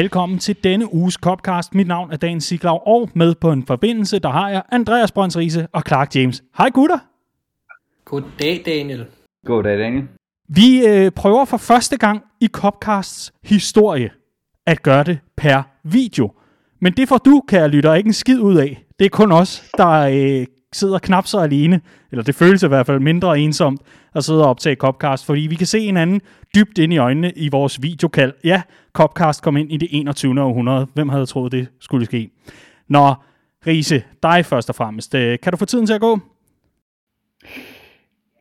Velkommen til denne uges Copcast. Mit navn er Dan Siglaug, og med på en forbindelse, der har jeg Andreas Brøns Riese og Clark James. Hej gutter! Goddag, Daniel. Goddag, Daniel. Vi øh, prøver for første gang i Copcasts historie at gøre det per video. Men det får du, kære lytter, ikke en skid ud af. Det er kun os, der øh, sidder knap så alene, eller det føles i hvert fald mindre ensomt, at sidde og optage Copcast, fordi vi kan se hinanden dybt ind i øjnene i vores videokald. Ja, Copcast kom ind i det 21. århundrede. Hvem havde troet, det skulle ske? Nå, Riese, dig først og fremmest. Øh, kan du få tiden til at gå?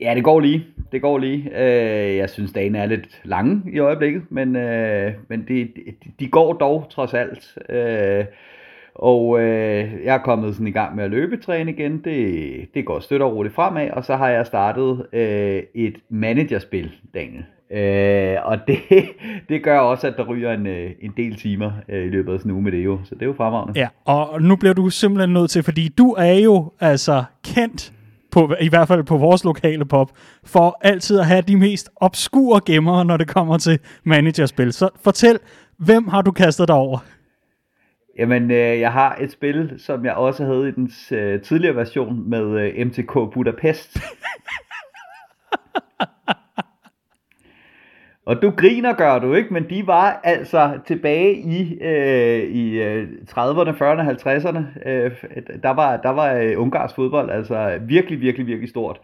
Ja, det går lige. Det går lige. Øh, jeg synes, dagen er lidt lange i øjeblikket, men, øh, men de, de går dog trods alt. Øh, og øh, jeg er kommet sådan i gang med at løbetræne igen. Det, det går støt og roligt fremad. Og så har jeg startet øh, et managerspil, Daniel. Øh, og det, det gør også, at der ryger en, øh, en del timer øh, i løbet af sådan en uge med det jo. Så det er jo fremragende. Ja, og nu bliver du simpelthen nødt til, fordi du er jo altså kendt på, i hvert fald på vores lokale pop, for altid at have de mest obskure gemmer, når det kommer til managerspil. Så fortæl, hvem har du kastet dig over? Jamen, øh, jeg har et spil, som jeg også havde i den øh, tidligere version med øh, MTK Budapest. Og du griner, gør du ikke, men de var altså tilbage i, øh, i 30'erne, 40'erne, 50'erne. Øh, der var, der var øh, ungarsk fodbold altså virkelig, virkelig, virkelig stort.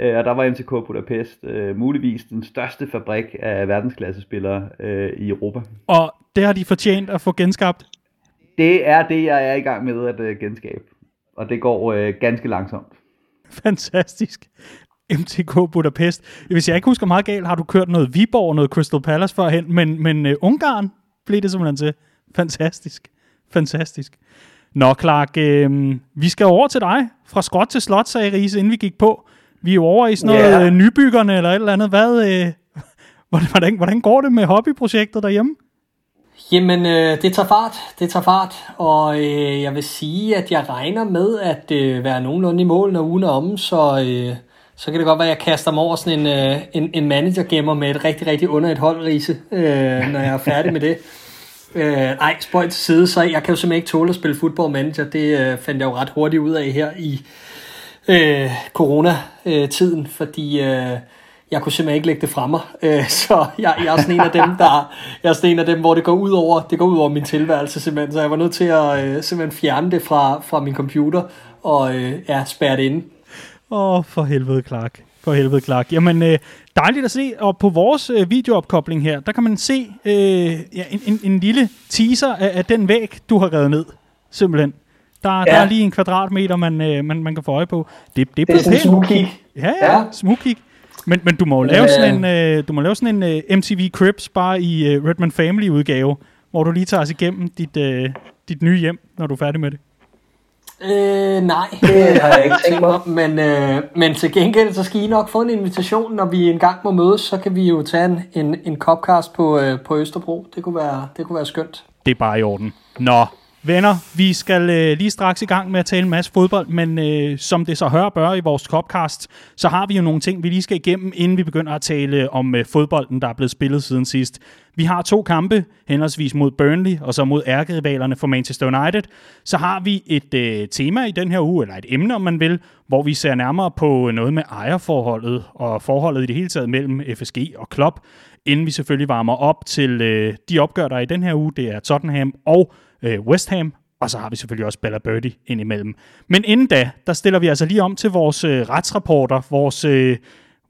Øh, og der var MTK Budapest øh, muligvis den største fabrik af verdensklassespillere øh, i Europa. Og det har de fortjent at få genskabt? Det er det, jeg er i gang med at øh, genskabe. Og det går øh, ganske langsomt. Fantastisk. MTK Budapest. Hvis jeg ikke husker meget galt, har du kørt noget Viborg og noget Crystal Palace førhen, men, men uh, Ungarn blev det simpelthen til. Fantastisk. Fantastisk. Nå, Clark, øh, vi skal over til dig. Fra skråt til slot, sagde Riese, inden vi gik på. Vi er over i sådan noget yeah. nybyggerne eller et eller andet. Hvad, øh, hvordan, hvordan går det med hobbyprojektet derhjemme? Jamen, øh, det tager fart, det tager fart, og øh, jeg vil sige, at jeg regner med at øh, være nogenlunde i mål, når ugen er om, så, øh, så kan det godt være, at jeg kaster mig over sådan en, øh, en, en manager-gemmer med et rigtig, rigtig under et hold, Riese, øh, når jeg er færdig med det. Øh, ej, spøj til side, så jeg kan jo simpelthen ikke tåle at spille football manager. Det øh, fandt jeg jo ret hurtigt ud af her i øh, corona-tiden, fordi øh, jeg kunne simpelthen ikke lægge det fra mig. Øh, så jeg, jeg, er sådan en af dem, der, jeg er sådan en af dem, hvor det går ud over, det går ud over min tilværelse simpelthen. Så jeg var nødt til at øh, simpelthen fjerne det fra, fra min computer og øh, ja, spærre det inde. Åh, oh, for helvede, Clark. For helvede, Clark. Jamen, øh, dejligt at se. Og på vores øh, videoopkobling her, der kan man se øh, ja, en, en, en lille teaser af, af den væg, du har revet ned. Simpelthen. Der, ja. der er lige en kvadratmeter, man, øh, man, man kan få øje på. Det, det, det er sådan en smugkig. Ja, ja, ja. smugkig. Men, men du må lave sådan en, øh, du må lave sådan en uh, MTV Cribs bare i uh, Redman Family udgave, hvor du lige tager os igennem dit, uh, dit nye hjem, når du er færdig med det. Øh, nej, det har jeg ikke tænkt mig. Men, øh, men til gengæld, så skal I nok få en invitation, når vi engang må mødes, så kan vi jo tage en, en, en copcast på, øh, på Østerbro. Det kunne, være, det kunne være skønt. Det er bare i orden. Nå, venner, vi skal øh, lige straks i gang med at tale en masse fodbold, men øh, som det så hører bør i vores copcast, så har vi jo nogle ting, vi lige skal igennem, inden vi begynder at tale om øh, fodbolden, der er blevet spillet siden sidst. Vi har to kampe, henholdsvis mod Burnley og så mod ærkerivalerne for Manchester United. Så har vi et øh, tema i den her uge, eller et emne om man vil, hvor vi ser nærmere på noget med ejerforholdet og forholdet i det hele taget mellem FSG og Klopp, inden vi selvfølgelig varmer op til øh, de opgør, der er i den her uge. Det er Tottenham og øh, West Ham, og så har vi selvfølgelig også Bella Birdie indimellem. Men inden da, der stiller vi altså lige om til vores øh, retsrapporter, vores, øh,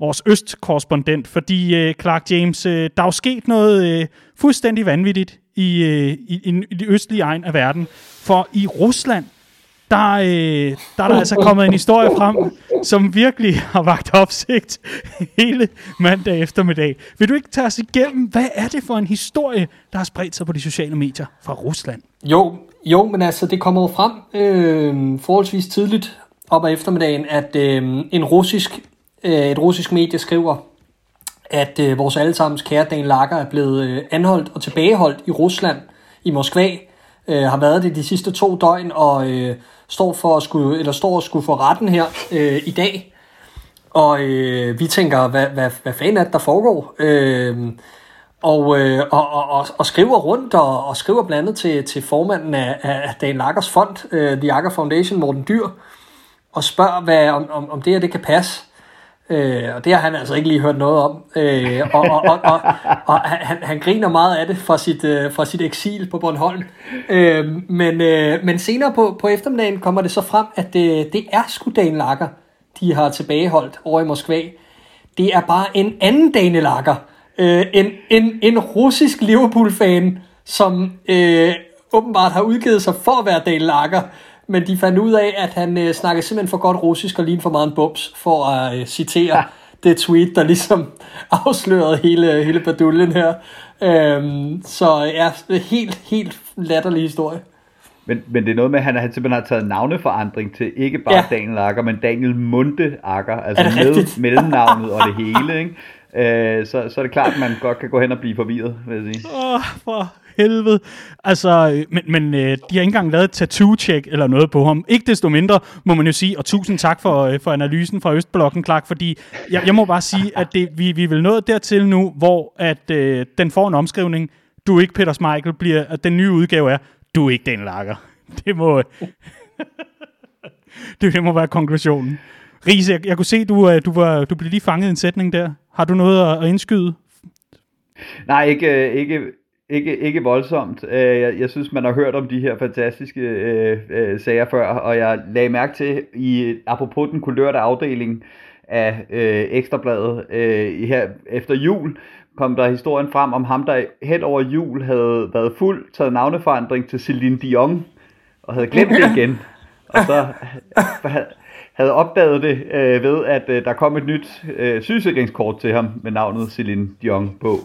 vores østkorrespondent, fordi øh, Clark James, øh, der er jo sket noget øh, fuldstændig vanvittigt i, øh, i, i, i de østlige egen af verden. For i Rusland, der, øh, der er der altså kommet en historie frem, som virkelig har vagt opsigt hele mandag eftermiddag. Vil du ikke tage os igennem, hvad er det for en historie, der har spredt sig på de sociale medier fra Rusland? Jo, jo men altså det kommer jo frem øh, forholdsvis tidligt op ad eftermiddagen, at øh, en russisk, øh, et russisk medie skriver, at øh, vores allesammens kære Dan Lager er blevet øh, anholdt og tilbageholdt i Rusland, i Moskva, øh, har været det de sidste to døgn, og øh, står for at skulle, eller står og skulle få retten her øh, i dag. Og øh, vi tænker, hvad, hvad, hvad fanden er det, der foregår? Øh, og, øh, og, og, og, og skriver rundt og, og skriver blandt andet til, til formanden af, af Dan Lakers fond, øh, The Akker Foundation, Morten Dyr, og spørger, hvad, om, om, om det her det kan passe. Øh, og det har han altså ikke lige hørt noget om. Øh, og og, og, og, og han, han griner meget af det fra sit, øh, fra sit eksil på Bornholm. Øh, men, øh, men senere på, på eftermiddagen kommer det så frem, at det, det er sgu Dan de har tilbageholdt over i Moskva. Det er bare en anden Dane Øh, en, en, en russisk Liverpool-fan, som øh, åbenbart har udgivet sig for at være Dan men de fandt ud af, at han øh, snakkede simpelthen for godt russisk og lignede for meget en bums, for at øh, citere ja. det tweet, der ligesom afslørede hele, hele baduljen her. Øhm, så ja, helt, helt latterlig historie. Men, men det er noget med, at han, han simpelthen har taget navneforandring til ikke bare ja. Daniel Akker, men Daniel Munde Akker, altså med rigtigt? mellemnavnet og det hele, ikke? Øh, så, så er det klart, at man godt kan gå hen og blive forvirret, vil jeg sige. Åh, oh, for helvede. Altså, øh, men, men øh, de har ikke engang lavet et tattoo-check eller noget på ham. Ikke desto mindre, må man jo sige, og tusind tak for, øh, for analysen fra Østblokken, Clark, fordi jeg, jeg må bare sige, at det, vi, vi er vel nået dertil nu, hvor at øh, den får en omskrivning, du er ikke Peter Michael, bliver, at den nye udgave er, du er ikke den lager. Det må... Øh, det, det må være konklusionen. Riese, jeg, jeg kunne se, du, øh, du, var, du blev lige fanget i en sætning der. Har du noget at, at indskyde? Nej, ikke, ikke, ikke, ikke voldsomt. Øh, jeg, jeg synes, man har hørt om de her fantastiske øh, øh, sager før, og jeg lagde mærke til, i apropos den kulørte afdeling af øh, Ekstrabladet, øh, her efter jul, kom der historien frem om ham, der hen over jul havde været fuld, taget navneforandring til Celine Dion, og havde glemt det igen. Og så havde opdaget det øh, ved, at øh, der kom et nyt øh, sygesikringskort til ham med navnet Celine Dion på.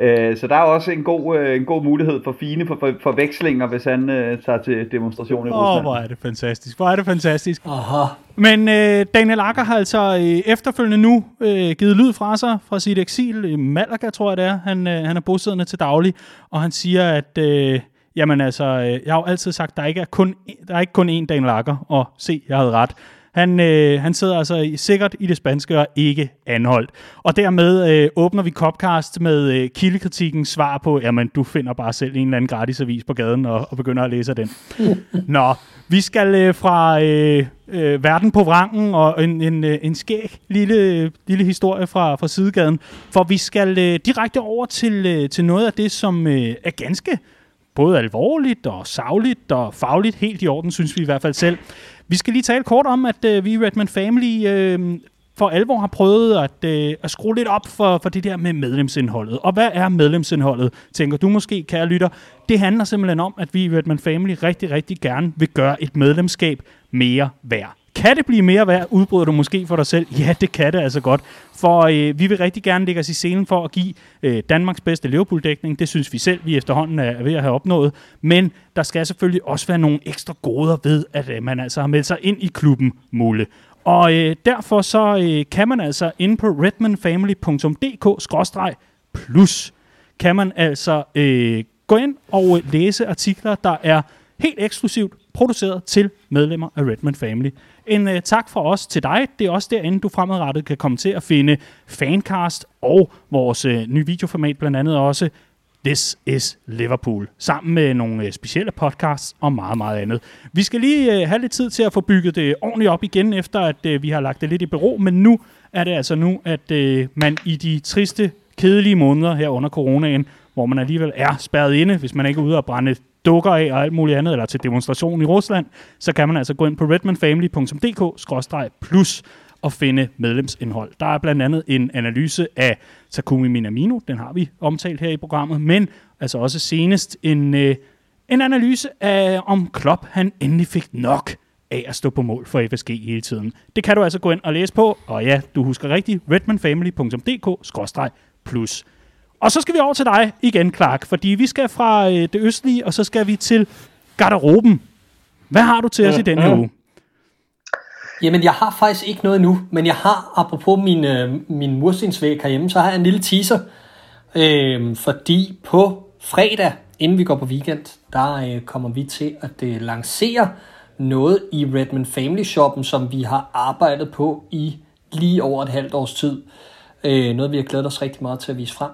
Øh, så der er også en god, øh, en god mulighed for fine for, for, forvekslinger, hvis han øh, tager til demonstration i oh, Rusland. Åh, hvor er det fantastisk. Hvor er det fantastisk. Aha. Men øh, Daniel Akker har altså øh, efterfølgende nu øh, givet lyd fra sig fra sit eksil i Malaga, tror jeg det er. Han, øh, han er bosiddende til daglig, og han siger, at... Øh, Jamen altså, øh, jeg har jo altid sagt, der ikke er kun, der er ikke kun én Daniel Akker, og se, jeg havde ret. Han, øh, han sidder altså sikkert i det spanske og ikke anholdt. Og dermed øh, åbner vi Copcast med øh, kildekritikkens svar på, jamen du finder bare selv en eller anden gratis avis på gaden og, og begynder at læse den. Nå, vi skal øh, fra øh, øh, verden på vrangen og en, en, øh, en skæg lille, lille historie fra, fra sidegaden, for vi skal øh, direkte over til, øh, til noget af det, som øh, er ganske både alvorligt og savligt og fagligt helt i orden, synes vi i hvert fald selv. Vi skal lige tale kort om, at øh, vi i Redman Family øh, for alvor har prøvet at, øh, at skrue lidt op for, for det der med medlemsindholdet. Og hvad er medlemsindholdet, tænker du måske, kære lytter? Det handler simpelthen om, at vi i Redman Family rigtig, rigtig gerne vil gøre et medlemskab mere værd. Kan det blive mere værd, udbryder du måske for dig selv? Ja, det kan det altså godt. For øh, vi vil rigtig gerne lægge os i scenen for at give øh, Danmarks bedste Liverpool-dækning. Det synes vi selv, vi efterhånden er ved at have opnået. Men der skal selvfølgelig også være nogle ekstra goder ved, at øh, man altså har meldt sig ind i klubben, Mulle. Og øh, derfor så øh, kan man altså inde på redmanfamily.dk-plus kan man altså øh, gå ind og læse artikler, der er helt eksklusivt produceret til medlemmer af Redman Family. En uh, tak fra os til dig. Det er også derinde, du fremadrettet kan komme til at finde Fancast og vores øh, uh, nye videoformat, blandt andet også This is Liverpool, sammen med nogle uh, specielle podcasts og meget, meget andet. Vi skal lige uh, have lidt tid til at få bygget det ordentligt op igen, efter at uh, vi har lagt det lidt i bero, men nu er det altså nu, at uh, man i de triste, kedelige måneder her under coronaen, hvor man alligevel er spærret inde, hvis man ikke er ude og brænde dukker af og alt muligt andet, eller til demonstration i Rusland, så kan man altså gå ind på redmanfamily.dk-plus og finde medlemsindhold. Der er blandt andet en analyse af Takumi Minamino, den har vi omtalt her i programmet, men altså også senest en, øh, en analyse af, om Klopp han endelig fik nok af at stå på mål for FSG hele tiden. Det kan du altså gå ind og læse på, og ja, du husker rigtigt, redmanfamily.dk-plus. Og så skal vi over til dig igen, Clark, fordi vi skal fra øh, det østlige, og så skal vi til garderoben. Hvad har du til os i denne ja. uge? Jamen, jeg har faktisk ikke noget nu, men jeg har, apropos min, øh, min murstensvæg herhjemme, så har jeg en lille teaser. Øh, fordi på fredag, inden vi går på weekend, der øh, kommer vi til at øh, lancere noget i Redmond Family Shoppen, som vi har arbejdet på i lige over et halvt års tid. Øh, noget, vi har glædet os rigtig meget til at vise frem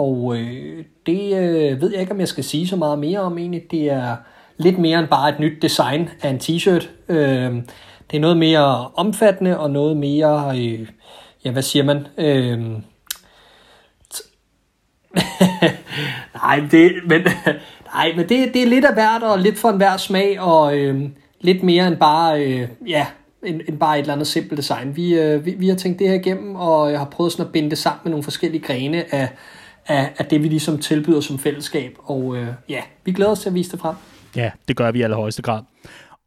og øh, det øh, ved jeg ikke, om jeg skal sige så meget mere om egentlig. Det er lidt mere end bare et nyt design af en t-shirt. Øh, det er noget mere omfattende og noget mere, øh, ja, hvad siger man? Øh, nej, det, men, nej, men det, det er lidt af hvert og lidt for enhver smag og øh, lidt mere end bare, øh, ja, end, end bare et eller andet simpelt design. Vi, øh, vi, vi har tænkt det her igennem, og jeg har prøvet sådan at binde det sammen med nogle forskellige grene af, af, af det, vi ligesom tilbyder som fællesskab. Og øh, ja, vi glæder os til at vise det frem. Ja, det gør vi i allerhøjeste grad.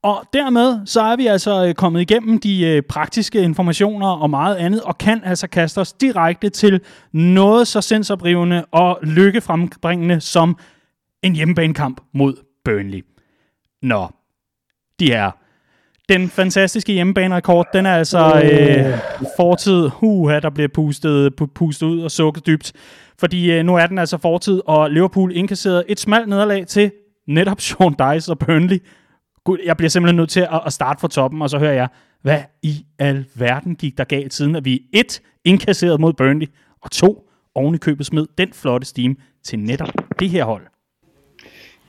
Og dermed så er vi altså øh, kommet igennem de øh, praktiske informationer og meget andet, og kan altså kaste os direkte til noget så sindsoprivende og lykkefrembringende som en hjemmebanekamp mod Burnley. Nå, de her. Den fantastiske hjemmebanerekord, den er altså øh, fortid, uh, der bliver pustet, pustet ud og sukket dybt. Fordi øh, nu er den altså fortid, og Liverpool indkasserede et smalt nederlag til netop Sean Dice og Burnley. Gud, jeg bliver simpelthen nødt til at, at starte fra toppen, og så hører jeg, hvad i alverden gik der galt, siden at vi et indkasserede mod Burnley, og to oven i købet smed den flotte steam til netop det her hold.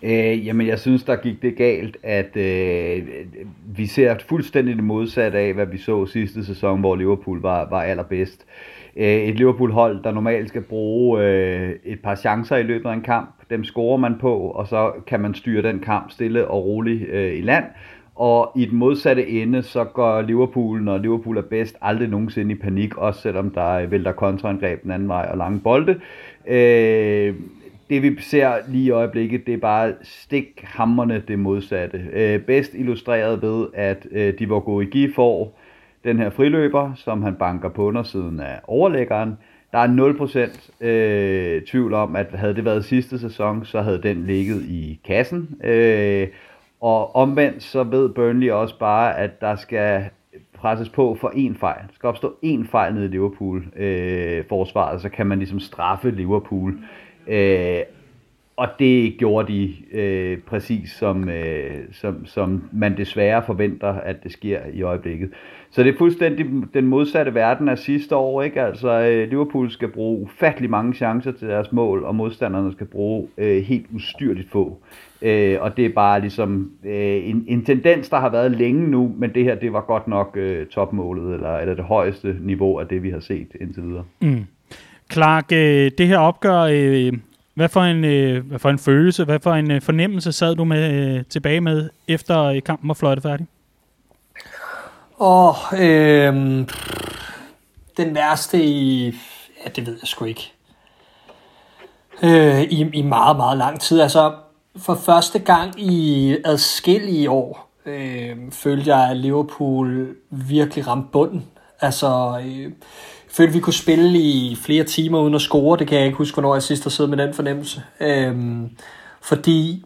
Øh, jamen, jeg synes, der gik det galt, at øh, vi ser fuldstændig det modsatte af, hvad vi så sidste sæson, hvor Liverpool var, var allerbedst. Øh, et Liverpool-hold, der normalt skal bruge øh, et par chancer i løbet af en kamp, dem scorer man på, og så kan man styre den kamp stille og roligt øh, i land. Og i den modsatte ende, så går Liverpool, når Liverpool er bedst, aldrig nogensinde i panik, også selvom der vælter kontraangreb den anden vej og lange bolde. Øh, det vi ser lige i øjeblikket, det er bare stikhammerne det modsatte. Øh, bedst illustreret ved, at øh, de var gode i får den her friløber, som han banker på undersiden af overlæggeren. Der er 0% øh, tvivl om, at havde det været sidste sæson, så havde den ligget i kassen. Øh, og omvendt så ved Burnley også bare, at der skal presses på for én fejl. Der skal opstå én fejl nede i Liverpool øh, forsvaret, så kan man ligesom straffe Liverpool. Øh, Øh, og det gjorde de øh, præcis som, øh, som, som man desværre forventer, at det sker i øjeblikket. Så det er fuldstændig den modsatte verden af sidste år. Ikke? Altså, øh, Liverpool skal bruge ufattelig mange chancer til deres mål, og modstanderne skal bruge øh, helt ustyrligt få. Øh, og det er bare ligesom øh, en, en tendens, der har været længe nu, men det her, det var godt nok øh, topmålet, eller, eller det højeste niveau af det, vi har set indtil videre. Mm. Clark, øh, det her opgør, øh, hvad, for en, øh, hvad for en følelse, hvad for en øh, fornemmelse sad du med øh, tilbage med, efter øh, kampen var fløjtet færdig? Åh, oh, øh, den værste i, ja det ved jeg sgu ikke, øh, i, i meget, meget lang tid. Altså, for første gang i adskillige år, øh, følte jeg, at Liverpool virkelig ramte bunden. Altså, øh, følte, vi kunne spille i flere timer uden at score. Det kan jeg ikke huske, hvornår jeg sidst har siddet med den fornemmelse. Øhm, fordi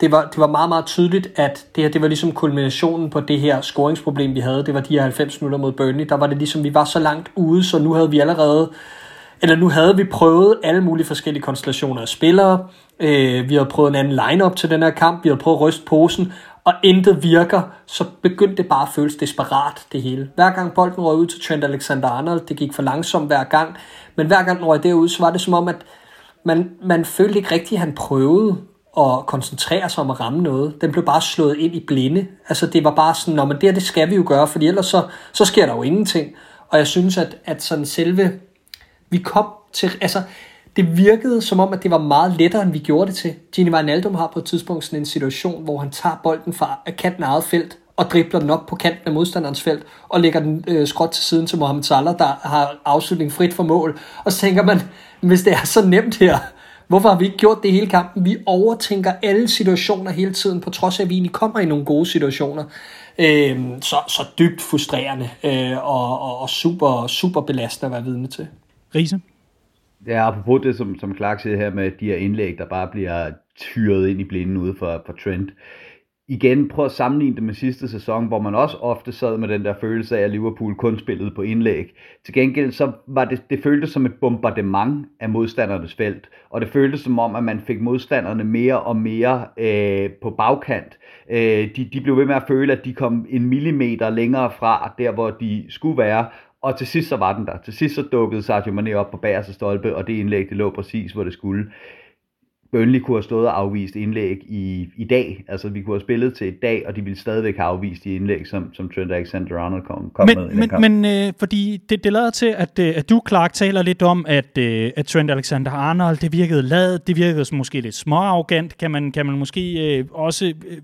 det var, det var meget, meget tydeligt, at det her det var ligesom kulminationen på det her scoringsproblem, vi havde. Det var de her 90 minutter mod Burnley. Der var det ligesom, vi var så langt ude, så nu havde vi allerede, eller nu havde vi prøvet alle mulige forskellige konstellationer af spillere. Øh, vi havde prøvet en anden lineup til den her kamp. Vi havde prøvet at ryste posen og intet virker, så begyndte det bare at føles desperat, det hele. Hver gang bolden røg ud til Trent Alexander-Arnold, det gik for langsomt hver gang, men hver gang den røg derud, så var det som om, at man, man følte ikke rigtigt, at han prøvede at koncentrere sig om at ramme noget. Den blev bare slået ind i blinde. Altså det var bare sådan, Nå, men det, det skal vi jo gøre, for ellers så, så sker der jo ingenting. Og jeg synes, at, at sådan selve, vi kom til, altså det virkede som om, at det var meget lettere, end vi gjorde det til. Gini Wijnaldum har på et tidspunkt sådan en situation, hvor han tager bolden fra kanten af eget felt, og dribler den op på kanten af modstanderens felt, og lægger den øh, skråt til siden til Mohamed Salah, der har afslutning frit for mål. Og så tænker man, hvis det er så nemt her, hvorfor har vi ikke gjort det hele kampen? Vi overtænker alle situationer hele tiden, på trods af, at vi egentlig kommer i nogle gode situationer. Øh, så, så dybt frustrerende, øh, og, og, og super, super belastende at være vidne til. Riese? Ja, apropos det, som, som Clark siger her med de her indlæg, der bare bliver tyret ind i blinden ude for, for Trent. Igen, prøv at sammenligne det med sidste sæson, hvor man også ofte sad med den der følelse af, at Liverpool kun spillede på indlæg. Til gengæld så var det, det føltes som et bombardement af modstandernes felt, og det føltes som om, at man fik modstanderne mere og mere øh, på bagkant. Øh, de, de blev ved med at føle, at de kom en millimeter længere fra der, hvor de skulle være, og til sidst så var den der. Til sidst så dukkede Sergio Mane op på bagerste stolpe, og det indlæg, det lå præcis, hvor det skulle. Burnley kunne have stået og afvist indlæg i, i dag. Altså, vi kunne have spillet til i dag, og de ville stadigvæk have afvist de indlæg, som, som Trent Alexander-Arnold kom, kom men, med. Men, kamp. men øh, fordi det, det lader til, at, øh, at du, Clark, taler lidt om, at, øh, at Trent Alexander-Arnold, det virkede ladet, det virkede som måske lidt småarrogant, kan man, kan man måske øh, også, øh,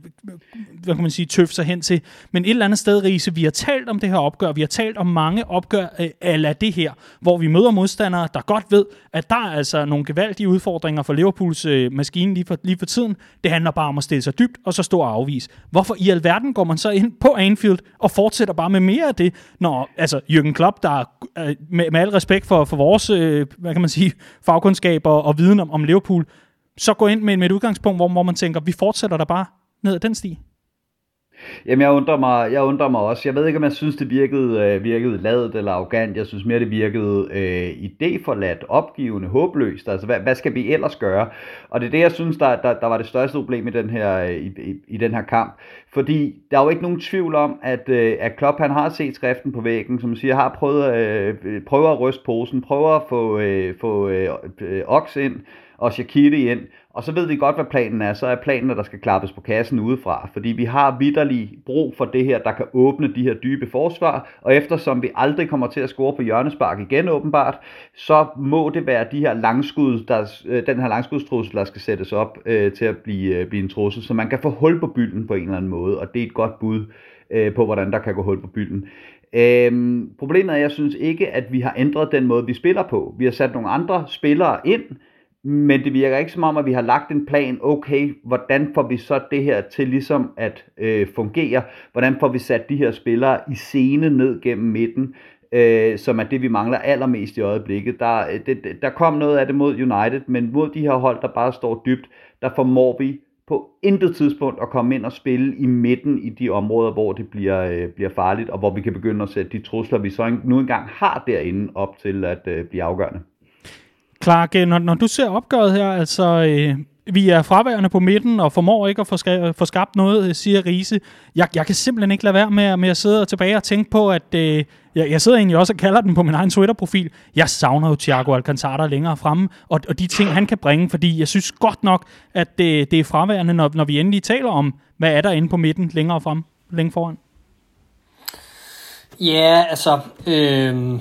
hvad kan man sige, tøffe sig hen til. Men et eller andet sted, Riese, vi har talt om det her opgør, vi har talt om mange opgør øh, af det her, hvor vi møder modstandere, der godt ved, at der er altså nogle gevaldige udfordringer for Liverpools øh, Øh, maskine lige for, lige for tiden. Det handler bare om at stille sig dybt, og så stå og afvise. Hvorfor i alverden går man så ind på Anfield og fortsætter bare med mere af det, når altså Jürgen Klopp, der øh, med, med al respekt for, for vores, øh, hvad kan man sige, fagkundskab og, og viden om, om Liverpool, så går ind med, med et udgangspunkt, hvor, hvor man tænker, vi fortsætter der bare ned ad den sti. Jamen, jeg undrer, mig, jeg undrer mig også. Jeg ved ikke, om jeg synes, det virkede, øh, virkede ladet eller arrogant. Jeg synes mere, det virkede øh, idéforladt, opgivende, håbløst. Altså, hvad, hvad skal vi ellers gøre? Og det er det, jeg synes, der, der, der var det største problem i den her, øh, i, i, i den her kamp. Fordi der er jo ikke nogen tvivl om, at, øh, at Klopp han har set skriften på væggen, som siger, har prøvet, øh, prøver at ryste posen, prøver at få, øh, få øh, øh, Ox ind, og Shaqiri ind, og så ved vi godt, hvad planen er. Så er planen, at der skal klappes på kassen udefra, fordi vi har vidderlig brug for det her, der kan åbne de her dybe forsvar, og eftersom vi aldrig kommer til at score på hjørnespark igen åbenbart, så må det være de her langskud, der, øh, den her langskudstrussel, der skal sættes op øh, til at blive, øh, blive en trussel, så man kan få hul på bylden på en eller anden måde, og det er et godt bud øh, på, hvordan der kan gå hul på bylden. Øhm, problemet er, at jeg synes ikke, at vi har ændret den måde, vi spiller på. Vi har sat nogle andre spillere ind, men det virker ikke som om, at vi har lagt en plan, okay, hvordan får vi så det her til ligesom at øh, fungere? Hvordan får vi sat de her spillere i scene ned gennem midten? øh, som er det, vi mangler allermest i øjeblikket. Der, øh, det, der kom noget af det mod United, men mod de her hold, der bare står dybt, der formår vi på intet tidspunkt at komme ind og spille i midten i de områder, hvor det bliver, øh, bliver farligt, og hvor vi kan begynde at sætte de trusler, vi så nu engang har derinde, op til at øh, blive afgørende. Clark, øh, når, når du ser opgøret her, altså øh, vi er fraværende på midten og formår ikke at få, ska- få skabt noget, øh, siger Riese. Jeg, jeg kan simpelthen ikke lade være med, med at sidde tilbage og tænke på, at øh, jeg, jeg sidder egentlig også og kalder den på min egen Twitter-profil. Jeg savner jo Thiago Alcantara længere fremme, og, og de ting, han kan bringe, fordi jeg synes godt nok, at det, det er fraværende, når, når vi endelig taler om, hvad er der inde på midten længere frem, længere foran. Ja, altså... Øh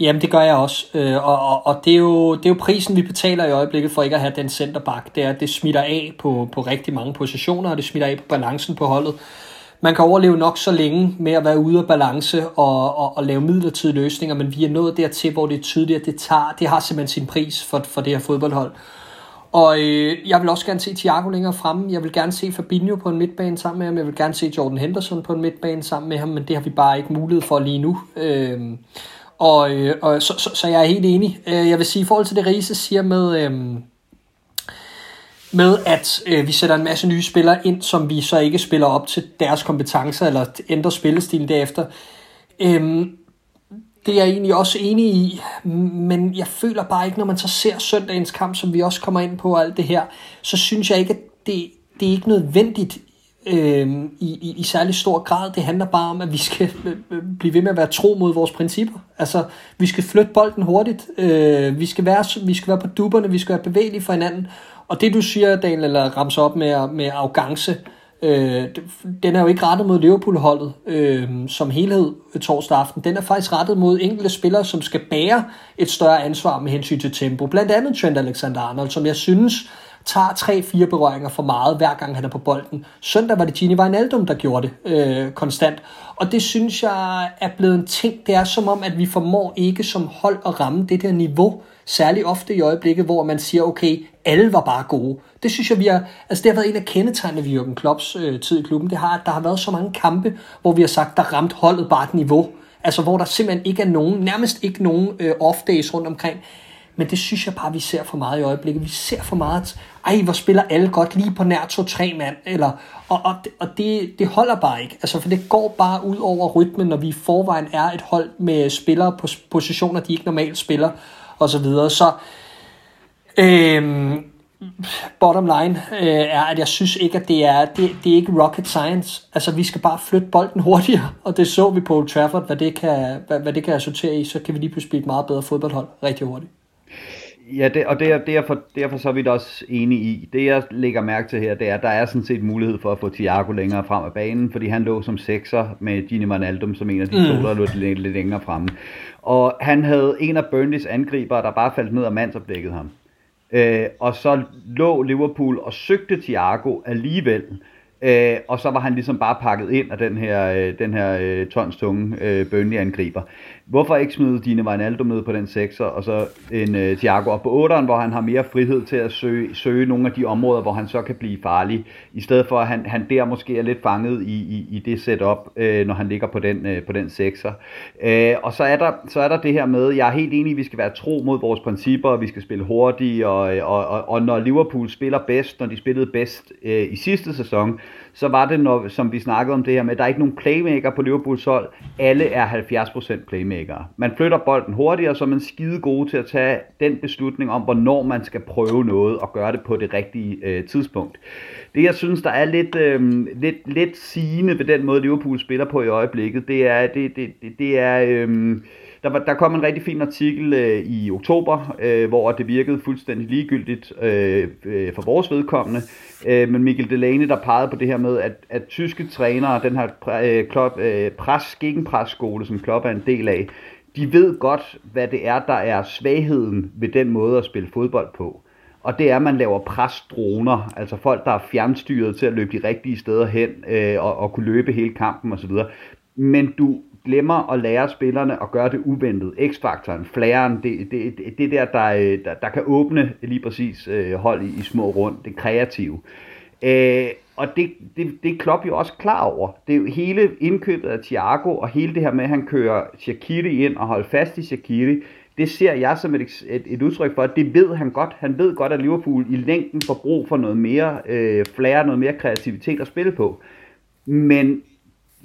Jamen, det gør jeg også. Øh, og og, og det, er jo, det er jo prisen, vi betaler i øjeblikket for ikke at have den centerback. Det er, det smitter af på, på rigtig mange positioner, og det smitter af på balancen på holdet. Man kan overleve nok så længe med at være ude af balance og, og, og lave midlertidige løsninger, men vi er nået dertil, hvor det er tydeligt, at det, tager, det har simpelthen sin pris for, for det her fodboldhold. Og øh, jeg vil også gerne se Thiago længere fremme. Jeg vil gerne se Fabinho på en midtbane sammen med ham. Jeg vil gerne se Jordan Henderson på en midtbane sammen med ham, men det har vi bare ikke mulighed for lige nu. Øh, og, øh, og så, så, så jeg er helt enig. Øh, jeg vil sige, i forhold til det Riese siger med, øh, med at øh, vi sætter en masse nye spillere ind, som vi så ikke spiller op til deres kompetencer, eller ændrer spillestilen derefter. Øh, det er jeg egentlig også enig i, men jeg føler bare ikke, når man så ser søndagens kamp, som vi også kommer ind på og alt det her, så synes jeg ikke, at det, det er ikke nødvendigt øh, i, i, i særlig stor grad. Det handler bare om, at vi skal øh, øh, blive ved med at være tro mod vores principper. Altså, vi skal flytte bolden hurtigt. Øh, vi, skal være, vi skal være på duberne, vi skal være bevægelige for hinanden. Og det du siger, Daniel, eller ramser op med, med arrogance, øh, den er jo ikke rettet mod Liverpool-holdet øh, som helhed øh, torsdag aften. Den er faktisk rettet mod enkelte spillere, som skal bære et større ansvar med hensyn til tempo. Blandt andet Trent Alexander-Arnold, som jeg synes tager tre-fire berøringer for meget, hver gang han er på bolden. Søndag var det Gini Wijnaldum, der gjorde det øh, konstant. Og det synes jeg er blevet en ting. Det er som om, at vi formår ikke som hold at ramme det der niveau, særligt ofte i øjeblikket, hvor man siger, okay, alle var bare gode. Det synes jeg, vi har, altså det har været en af kendetegnene ved Jürgen Klopps øh, tid i klubben. Det har, at der har været så mange kampe, hvor vi har sagt, der ramt holdet bare et niveau. Altså hvor der simpelthen ikke er nogen, nærmest ikke nogen øh, off-days rundt omkring. Men det synes jeg bare, vi ser for meget i øjeblikket. Vi ser for meget, ej, hvor spiller alle godt lige på nær to-tre mand. Eller, og og, og det, det holder bare ikke. Altså, for det går bare ud over rytmen, når vi i forvejen er et hold med spillere på positioner, de ikke normalt spiller, og så videre. Så øhm, bottom line øh, er, at jeg synes ikke, at det er, det, det er ikke rocket science. Altså, vi skal bare flytte bolden hurtigere, og det så vi på Old Trafford, hvad det kan, hvad, hvad det kan resultere i, så kan vi lige pludselig blive et meget bedre fodboldhold rigtig hurtigt. Ja, det, og det er, derfor, derfor så er vi da også enige i. Det jeg lægger mærke til her, det er, at der er sådan set mulighed for at få Thiago længere frem af banen, fordi han lå som sekser med Gini Wijnaldum som en af de mm. to, der lå lidt, lidt længere fremme. Og han havde en af Burnleys angriber, der bare faldt ned og mandsopdækket ham. Øh, og så lå Liverpool og søgte Thiago alligevel. Øh, og så var han ligesom bare pakket ind af den her, øh, den her øh, tons tunge øh, Burnley-angriber. Hvorfor ikke smide Dine Wijnaldum ned på den 6'er, og så en øh, Thiago op på 8'eren, hvor han har mere frihed til at søge, søge nogle af de områder, hvor han så kan blive farlig, i stedet for at han, han der måske er lidt fanget i, i, i det setup, øh, når han ligger på den, øh, på den 6'er. Øh, og så er, der, så er der det her med, jeg er helt enig, at vi skal være tro mod vores principper, vi skal spille hurtigt, og, og, og, og når Liverpool spiller bedst, når de spillede bedst øh, i sidste sæson, så var det, når, som vi snakkede om det her med, at der er ikke nogen playmaker på Liverpools hold. Alle er 70% playmakere. Man flytter bolden hurtigere, så man skide gode til at tage den beslutning om, hvornår man skal prøve noget og gøre det på det rigtige øh, tidspunkt. Det jeg synes, der er lidt, øh, lidt, lidt sigende ved den måde, Liverpool spiller på i øjeblikket, det er, det, det, det, det er øh, der, var, der kom en rigtig fin artikel øh, i oktober, øh, hvor det virkede fuldstændig ligegyldigt øh, øh, for vores vedkommende. Øh, men Mikkel Delaney, der pegede på det her med, at, at tyske trænere, den her øh, klub, øh, pres, gegenpresskole, som Klopp er en del af, de ved godt, hvad det er, der er svagheden ved den måde at spille fodbold på. Og det er, at man laver presdroner, altså folk, der er fjernstyret til at løbe de rigtige steder hen øh, og, og kunne løbe hele kampen osv. Men du glemmer at lære spillerne at gøre det uventet. X-faktoren, flæren, det, det, det, det der, der, øh, der, der kan åbne lige præcis øh, hold i, i små rund, det kreative. Øh, og det, det, det er Klopp jo også klar over. Det er jo hele indkøbet af Thiago, og hele det her med, at han kører Shaqiri ind og holder fast i Shaqiri, det ser jeg som et, et, et udtryk for, at det ved han godt. Han ved godt, at Liverpool i længden får brug for noget mere øh, flair, noget mere kreativitet at spille på. Men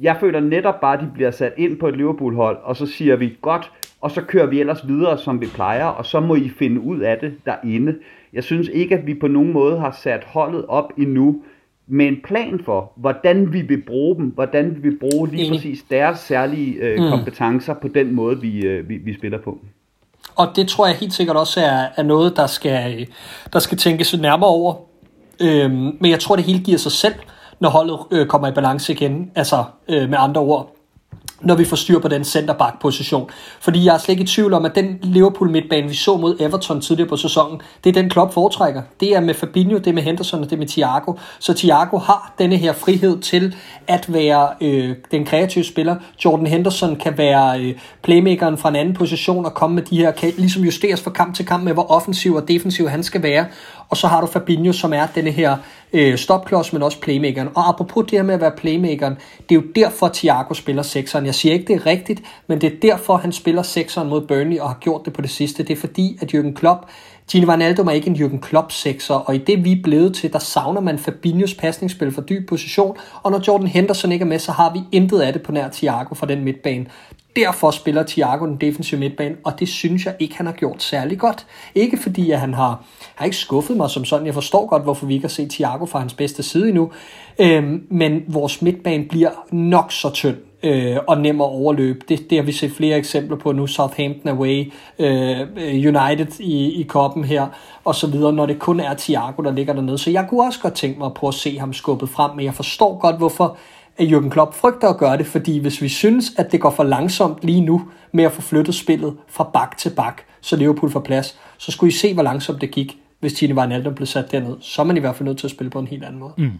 jeg føler netop bare, at de bliver sat ind på et Liverpool-hold, og så siger vi godt, og så kører vi ellers videre, som vi plejer, og så må I finde ud af det derinde. Jeg synes ikke, at vi på nogen måde har sat holdet op endnu med en plan for, hvordan vi vil bruge dem, hvordan vi vil bruge lige præcis deres særlige øh, mm. kompetencer på den måde, vi, øh, vi, vi spiller på. Og det tror jeg helt sikkert også er, er noget, der skal, der skal tænkes nærmere over. Øhm, men jeg tror, det hele giver sig selv når holdet øh, kommer i balance igen. Altså øh, med andre ord, når vi får styr på den centerback-position. Fordi jeg er slet ikke i tvivl om, at den Liverpool midtbane, vi så mod Everton tidligere på sæsonen, det er den klub foretrækker. Det er med Fabinho, det er med Henderson og det er med Thiago. Så Thiago har denne her frihed til at være øh, den kreative spiller. Jordan Henderson kan være øh, playmakeren fra en anden position og komme med de her, kan ligesom justeres fra kamp til kamp med, hvor offensiv og defensiv han skal være. Og så har du Fabinho, som er denne her øh, stopklods, men også playmakeren. Og apropos det her med at være playmakeren, det er jo derfor, Thiago spiller sekseren. Jeg siger ikke, det er rigtigt, men det er derfor, han spiller sekseren mod Burnley og har gjort det på det sidste. Det er fordi, at Jürgen Klopp Gini Wijnaldum er ikke en Jürgen Klopp sekser, og i det vi er blevet til, der savner man Fabinhos pasningsspil for dyb position, og når Jordan Henderson ikke er med, så har vi intet af det på nær Thiago fra den midtbane. Derfor spiller Thiago den defensive midtbane, og det synes jeg ikke, han har gjort særlig godt. Ikke fordi, at han har, har ikke skuffet mig som sådan. Jeg forstår godt, hvorfor vi ikke har set Thiago fra hans bedste side endnu. Øhm, men vores midtbane bliver nok så tynd øh, og nem at overløbe. Det, det har vi set flere eksempler på nu. Southampton away, øh, United i, i koppen her, og så videre, når det kun er Thiago, der ligger dernede. Så jeg kunne også godt tænke mig at prøve at se ham skubbet frem, men jeg forstår godt, hvorfor at Jürgen Klopp frygter at gøre det, fordi hvis vi synes, at det går for langsomt lige nu med at få flyttet spillet fra bak til bak, så Liverpool får plads, så skulle I se, hvor langsomt det gik, hvis Tine Wijnaldum blev sat derned. Så er man i hvert fald nødt til at spille på en helt anden måde. Mm.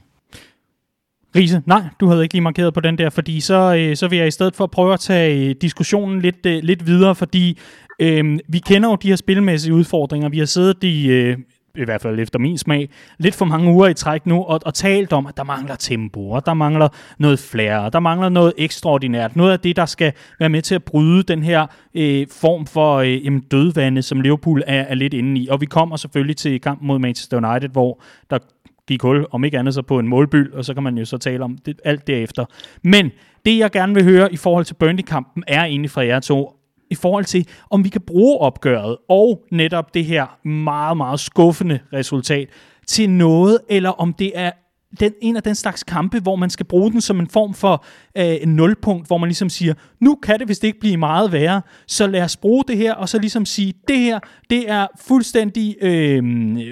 Riese, nej, du havde ikke lige markeret på den der, fordi så, øh, så vil jeg i stedet for prøve at tage øh, diskussionen lidt, øh, lidt videre, fordi øh, vi kender jo de her spilmæssige udfordringer. Vi har siddet i, øh, i hvert fald efter min smag, lidt for mange uger i træk nu, og, og talt om, at der mangler tempo, og der mangler noget flere, og der mangler noget ekstraordinært. Noget af det, der skal være med til at bryde den her øh, form for øh, jamen, dødvande, som Liverpool er, er lidt inde i. Og vi kommer selvfølgelig til kampen mod Manchester United, hvor der gik hul, om ikke andet så på en målbyld, og så kan man jo så tale om det, alt derefter. Men det, jeg gerne vil høre i forhold til Burnley-kampen, er egentlig fra jer to, i forhold til, om vi kan bruge opgøret og netop det her meget, meget skuffende resultat til noget, eller om det er den, en af den slags kampe, hvor man skal bruge den som en form for øh, en nulpunkt, hvor man ligesom siger, nu kan det vist ikke blive meget værre, så lad os bruge det her, og så ligesom sige, det her, det er fuldstændig, øh,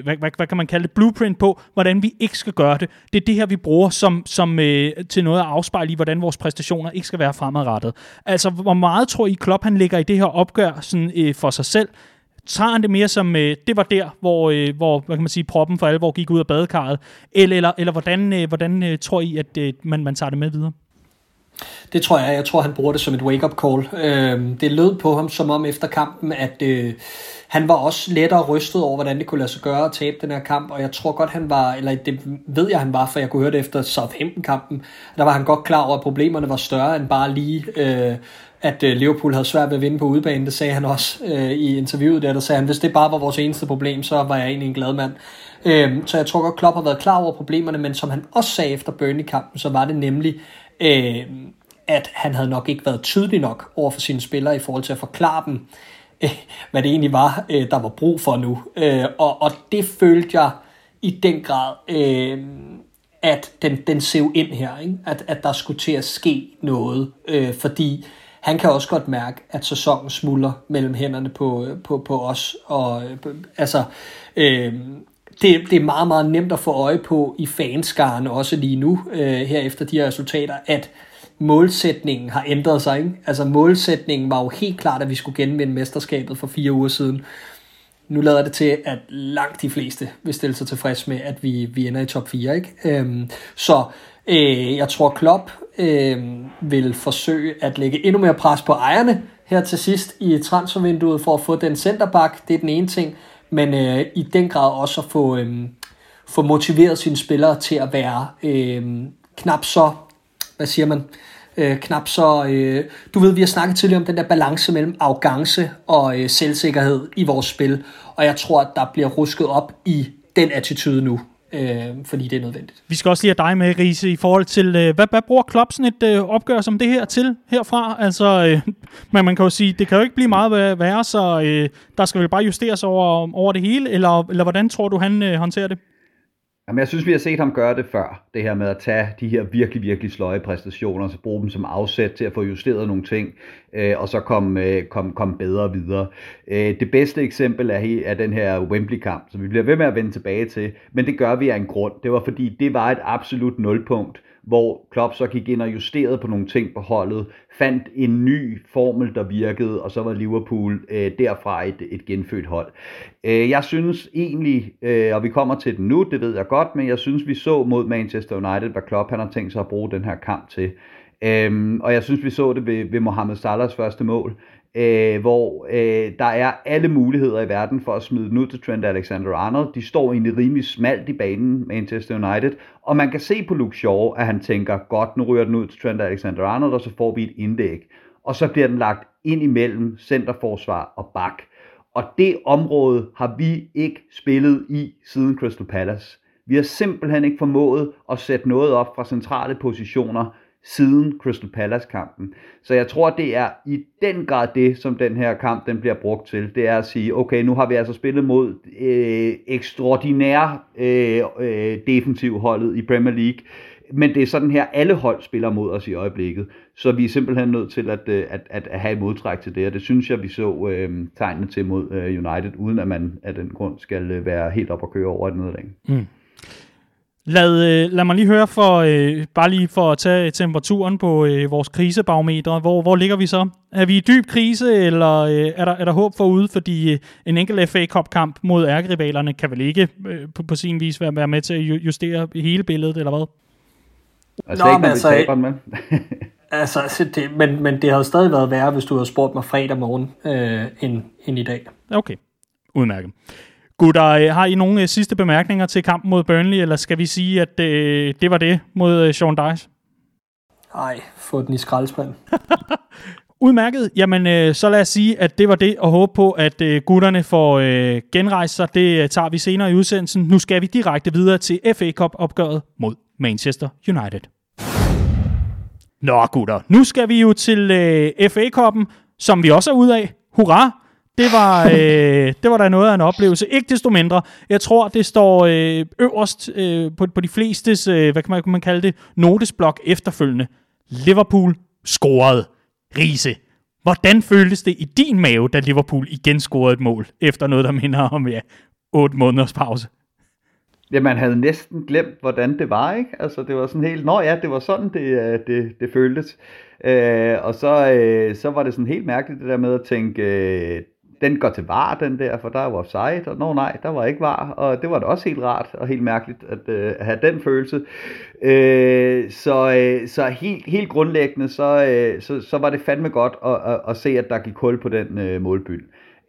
hvad, hvad, hvad kan man kalde det, blueprint på, hvordan vi ikke skal gøre det. Det er det her, vi bruger som, som øh, til noget at afspejle i, hvordan vores præstationer ikke skal være fremadrettet. Altså, hvor meget tror I, Klopp han ligger i det her opgør sådan, øh, for sig selv, tager han det mere som, øh, det var der, hvor, øh, hvor hvad kan man sige, proppen for alvor gik ud af badekarret, eller, eller, eller hvordan, øh, hvordan øh, tror I, at øh, man, man tager det med videre? Det tror jeg. Jeg tror, han bruger det som et wake-up call. Øh, det lød på ham som om efter kampen, at øh, han var også lettere rystet over, hvordan det kunne lade sig gøre at tabe den her kamp, og jeg tror godt, han var, eller det ved jeg, han var, for jeg kunne høre det efter Southampton-kampen, der var han godt klar over, at problemerne var større end bare lige øh, at øh, Liverpool havde svært ved at vinde på udebane. Det sagde han også øh, i interviewet der. Der sagde han, hvis det bare var vores eneste problem, så var jeg egentlig en glad mand. Øh, så jeg tror godt, Klopp har været klar over problemerne, men som han også sagde efter Burnley-kampen, så var det nemlig, øh, at han havde nok ikke været tydelig nok over for sine spillere i forhold til at forklare dem, øh, hvad det egentlig var, øh, der var brug for nu. Øh, og, og det følte jeg i den grad... Øh, at den, den sev ind her, ikke? At, at der skulle til at ske noget, øh, fordi han kan også godt mærke, at sæsonen smuldrer mellem hænderne på, øh, på, på os. Og, øh, altså, øh, det, det er meget, meget nemt at få øje på i fanskaren også lige nu, øh, her efter de her resultater, at målsætningen har ændret sig. Ikke? Altså målsætningen var jo helt klart, at vi skulle genvinde mesterskabet for fire uger siden. Nu lader det til, at langt de fleste vil stille sig tilfreds med, at vi, vi ender i top 4. Ikke? Øhm, så øh, jeg tror, Klopp øh, vil forsøge at lægge endnu mere pres på ejerne her til sidst i transfervinduet for at få den centerback. Det er den ene ting. Men øh, i den grad også at få, øh, få motiveret sine spillere til at være øh, knap så, hvad siger man, øh, knap så... Øh, du ved, vi har snakket tidligere om den der balance mellem arrogance og øh, selvsikkerhed i vores spil, og jeg tror, at der bliver rusket op i den attitude nu øh, fordi det er nødvendigt. Vi skal også lige have dig med, Riese, i forhold til, øh, hvad, hvad bruger Klopp sådan et øh, opgør som det her til herfra? Altså, øh, men man kan jo sige, det kan jo ikke blive meget værre, så øh, der skal vel bare justeres over, over det hele, eller, eller hvordan tror du, han øh, håndterer det? Jamen, jeg synes, vi har set ham gøre det før. Det her med at tage de her virkelig, virkelig sløje præstationer, og så bruge dem som afsæt til at få justeret nogle ting, øh, og så komme øh, kom, kom bedre videre. Øh, det bedste eksempel er, er den her Wembley-kamp, som vi bliver ved med at vende tilbage til, men det gør vi af en grund. Det var fordi, det var et absolut nulpunkt hvor Klopp så gik ind og justerede på nogle ting på holdet, fandt en ny formel, der virkede, og så var Liverpool øh, derfra et, et genfødt hold. Øh, jeg synes egentlig, øh, og vi kommer til den nu, det ved jeg godt, men jeg synes, vi så mod Manchester United, hvad Klopp han har tænkt sig at bruge den her kamp til. Øhm, og jeg synes, vi så det ved, ved Mohamed Salahs første mål øh, hvor øh, der er alle muligheder i verden for at smide den ud til Trent Alexander-Arnold. De står egentlig rimelig smalt i banen, Manchester United, og man kan se på Luke Shaw, at han tænker, godt, nu ryger den ud til Trent Alexander-Arnold, og så får vi et indlæg. Og så bliver den lagt ind imellem centerforsvar og bak. Og det område har vi ikke spillet i siden Crystal Palace. Vi har simpelthen ikke formået at sætte noget op fra centrale positioner, siden Crystal Palace-kampen. Så jeg tror, det er i den grad det, som den her kamp den bliver brugt til. Det er at sige, okay, nu har vi altså spillet mod øh, ekstraordinære øh, øh, defensivholdet i Premier League, men det er sådan her, alle hold spiller mod os i øjeblikket. Så vi er simpelthen nødt til at, at, at, at have et modtræk til det, og det synes jeg, vi så øh, tegnene til mod øh, United, uden at man af den grund skal øh, være helt op og køre over et nederlag. Mm. Lad, øh, lad mig lige høre, for, øh, bare lige for at tage temperaturen på øh, vores krisebarometer. Hvor, hvor ligger vi så? Er vi i dyb krise, eller øh, er, der, er der håb forude? Fordi øh, en enkelt FA Cup-kamp mod ærkerivalerne kan vel ikke øh, på, på sin vis være, være med til at justere hele billedet, eller hvad? Altså Nå, ikke, men altså, med. altså, det, men, men det havde stadig været værre, hvis du havde spurgt mig fredag morgen, øh, end, end i dag. Okay, udmærket. Gutter, øh, har I nogle øh, sidste bemærkninger til kampen mod Burnley, eller skal vi sige, at øh, det var det mod øh, Sean Dice? Nej, få den i skraldespanden. Udmærket. Jamen, øh, så lad os sige, at det var det, og håbe på, at øh, gutterne får øh, genrejst sig. Det øh, tager vi senere i udsendelsen. Nu skal vi direkte videre til FA Cup-opgøret mod Manchester United. Nå, gutter. Nu skal vi jo til øh, FA Cup'en, som vi også er ude af. Hurra! Det var, øh, det var da noget af en oplevelse. Ikke desto mindre. Jeg tror, det står øh, øverst øh, på, på de flestes, øh, hvad kan man, kan man kalde det, notesblok efterfølgende. Liverpool scorede. Rise. Hvordan føltes det i din mave, da Liverpool igen scorede et mål, efter noget, der minder om ja, 8 måneders pause? Ja, man havde næsten glemt, hvordan det var, ikke? Altså, det var sådan helt, nå ja, det var sådan, det, øh, det, det føltes. Øh, og så, øh, så var det sådan helt mærkeligt, det der med at tænke, øh, den går til var, den der, for der var offside, og nå nej, der var ikke var, og det var da også helt rart og helt mærkeligt at, øh, have den følelse. Øh, så øh, så helt, helt grundlæggende, så, øh, så, så var det fandme godt at, at, at se, at der gik hul på den øh, målbyld.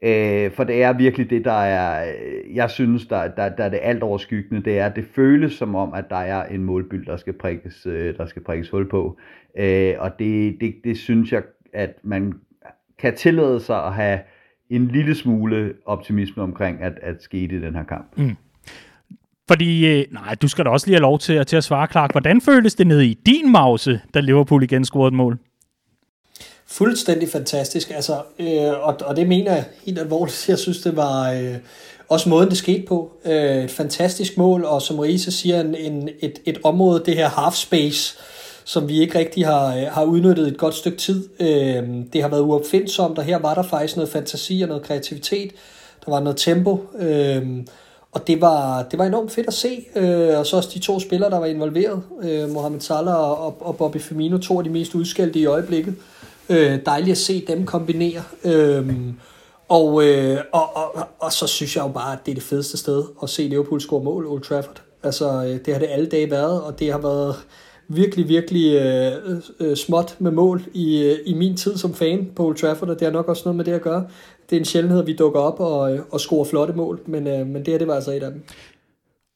Øh, for det er virkelig det, der er, jeg synes, der, der, der er det alt overskyggende, det er, at det føles som om, at der er en målbyld, der skal prikkes, øh, der skal prikkes hul på. Øh, og det, det, det synes jeg, at man kan tillade sig at have en lille smule optimisme omkring, at, at skete i den her kamp. Mm. Fordi, øh, nej, du skal da også lige have lov til, at, til at svare, Clark. Hvordan føltes det nede i din mause, da Liverpool igen scorede et mål? Fuldstændig fantastisk, altså, øh, og, og det mener jeg helt alvorligt. Jeg synes, det var øh, også måden, det skete på. Øh, et fantastisk mål, og som Riese siger, en, en, et, et område, det her half space, som vi ikke rigtig har, øh, har udnyttet et godt stykke tid. Øh, det har været uopfindsomt, og her var der faktisk noget fantasi og noget kreativitet. Der var noget tempo, øh, og det var, det var enormt fedt at se. Øh, og så også de to spillere, der var involveret, øh, Mohamed Salah og, og Bobby Firmino, to af de mest udskældte i øjeblikket. Øh, dejligt at se dem kombinere. Øh, og, øh, og, og, og så synes jeg jo bare, at det er det fedeste sted at se Liverpool score mål, Old Trafford. Altså, øh, det har det alle dage været, og det har været virkelig, virkelig øh, øh, småt med mål i, øh, i min tid som fan på Old Trafford, og det har nok også noget med det at gøre. Det er en sjældenhed, at vi dukker op og, øh, og scorer flotte mål, men, øh, men det her, det var altså et af dem.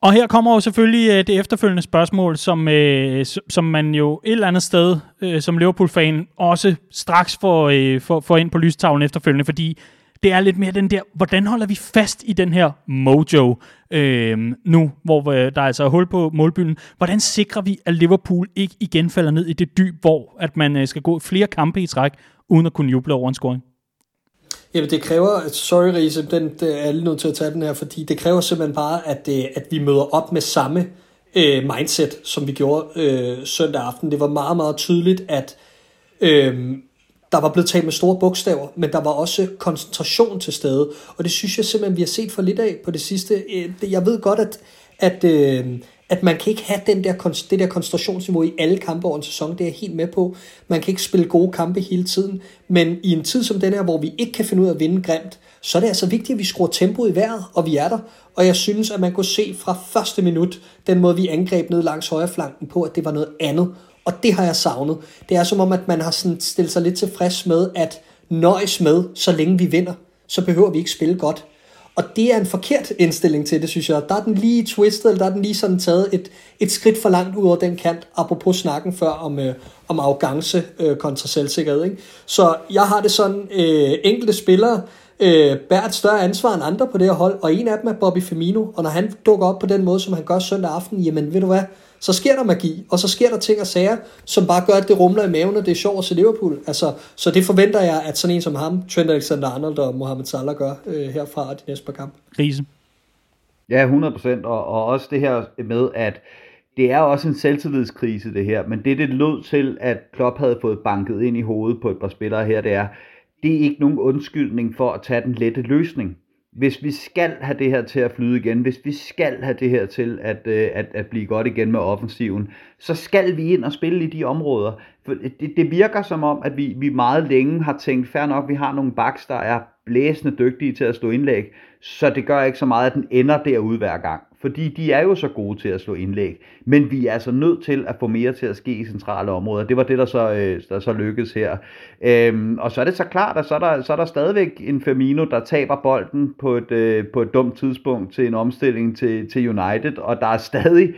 Og her kommer jo selvfølgelig øh, det efterfølgende spørgsmål, som, øh, som man jo et eller andet sted øh, som Liverpool-fan også straks får, øh, får, får ind på lystavlen efterfølgende, fordi det er lidt mere den der, hvordan holder vi fast i den her mojo øh, nu, hvor øh, der er altså hul på målbyen. Hvordan sikrer vi, at Liverpool ikke igen falder ned i det dyb, hvor at man øh, skal gå flere kampe i træk, uden at kunne juble over en scoring? Jamen det kræver, sorry Riese, den, det er alle nødt til at tage den her, fordi det kræver simpelthen bare, at, øh, at vi møder op med samme øh, mindset, som vi gjorde øh, søndag aften. Det var meget, meget tydeligt, at øh, der var blevet talt med store bogstaver, men der var også koncentration til stede, og det synes jeg simpelthen, vi har set for lidt af på det sidste. Øh, jeg ved godt, at, at, øh, at man kan ikke have den der, det der koncentrationsniveau i alle kampe over en sæson, det er jeg helt med på. Man kan ikke spille gode kampe hele tiden, men i en tid som den her, hvor vi ikke kan finde ud af at vinde grimt, så er det altså vigtigt, at vi skruer tempoet i vejret, og vi er der. Og jeg synes, at man kunne se fra første minut, den måde vi angreb ned langs højre flanken på, at det var noget andet. Og det har jeg savnet. Det er som om, at man har sådan stillet sig lidt tilfreds med, at nøjes med, så længe vi vinder, så behøver vi ikke spille godt. Og det er en forkert indstilling til det, synes jeg. Der er den lige twistet, eller der er den lige sådan taget et, et skridt for langt ud over den kant, apropos snakken før om, øh, om arrogance øh, kontra selvsikkerhed. Ikke? Så jeg har det sådan, øh, enkelte spillere øh, bærer et større ansvar end andre på det her hold, og en af dem er Bobby Firmino, og når han dukker op på den måde, som han gør søndag aften, jamen ved du hvad, så sker der magi, og så sker der ting og sager, som bare gør, at det rumler i maven, og det er sjovt at se Liverpool. Altså, så det forventer jeg, at sådan en som ham, Trent Alexander-Arnold og Mohamed Salah gør øh, herfra de næste par kampe. Krise. Ja, 100%, og, og også det her med, at det er også en selvtillidskrise det her, men det det lød til, at Klopp havde fået banket ind i hovedet på et par spillere her, det er, det er ikke nogen undskyldning for at tage den lette løsning hvis vi skal have det her til at flyde igen, hvis vi skal have det her til at, øh, at, at blive godt igen med offensiven, så skal vi ind og spille i de områder. For det, det virker som om, at vi, vi meget længe har tænkt, fair nok, vi har nogle backs, der er blæsende dygtige til at stå indlæg, så det gør ikke så meget, at den ender derude hver gang fordi de er jo så gode til at slå indlæg. Men vi er altså nødt til at få mere til at ske i centrale områder. Det var det, der så, øh, der så lykkedes her. Øhm, og så er det så klart, at så er, der, så er der stadigvæk en Firmino, der taber bolden på et, øh, på et dumt tidspunkt til en omstilling til, til United, og der er stadig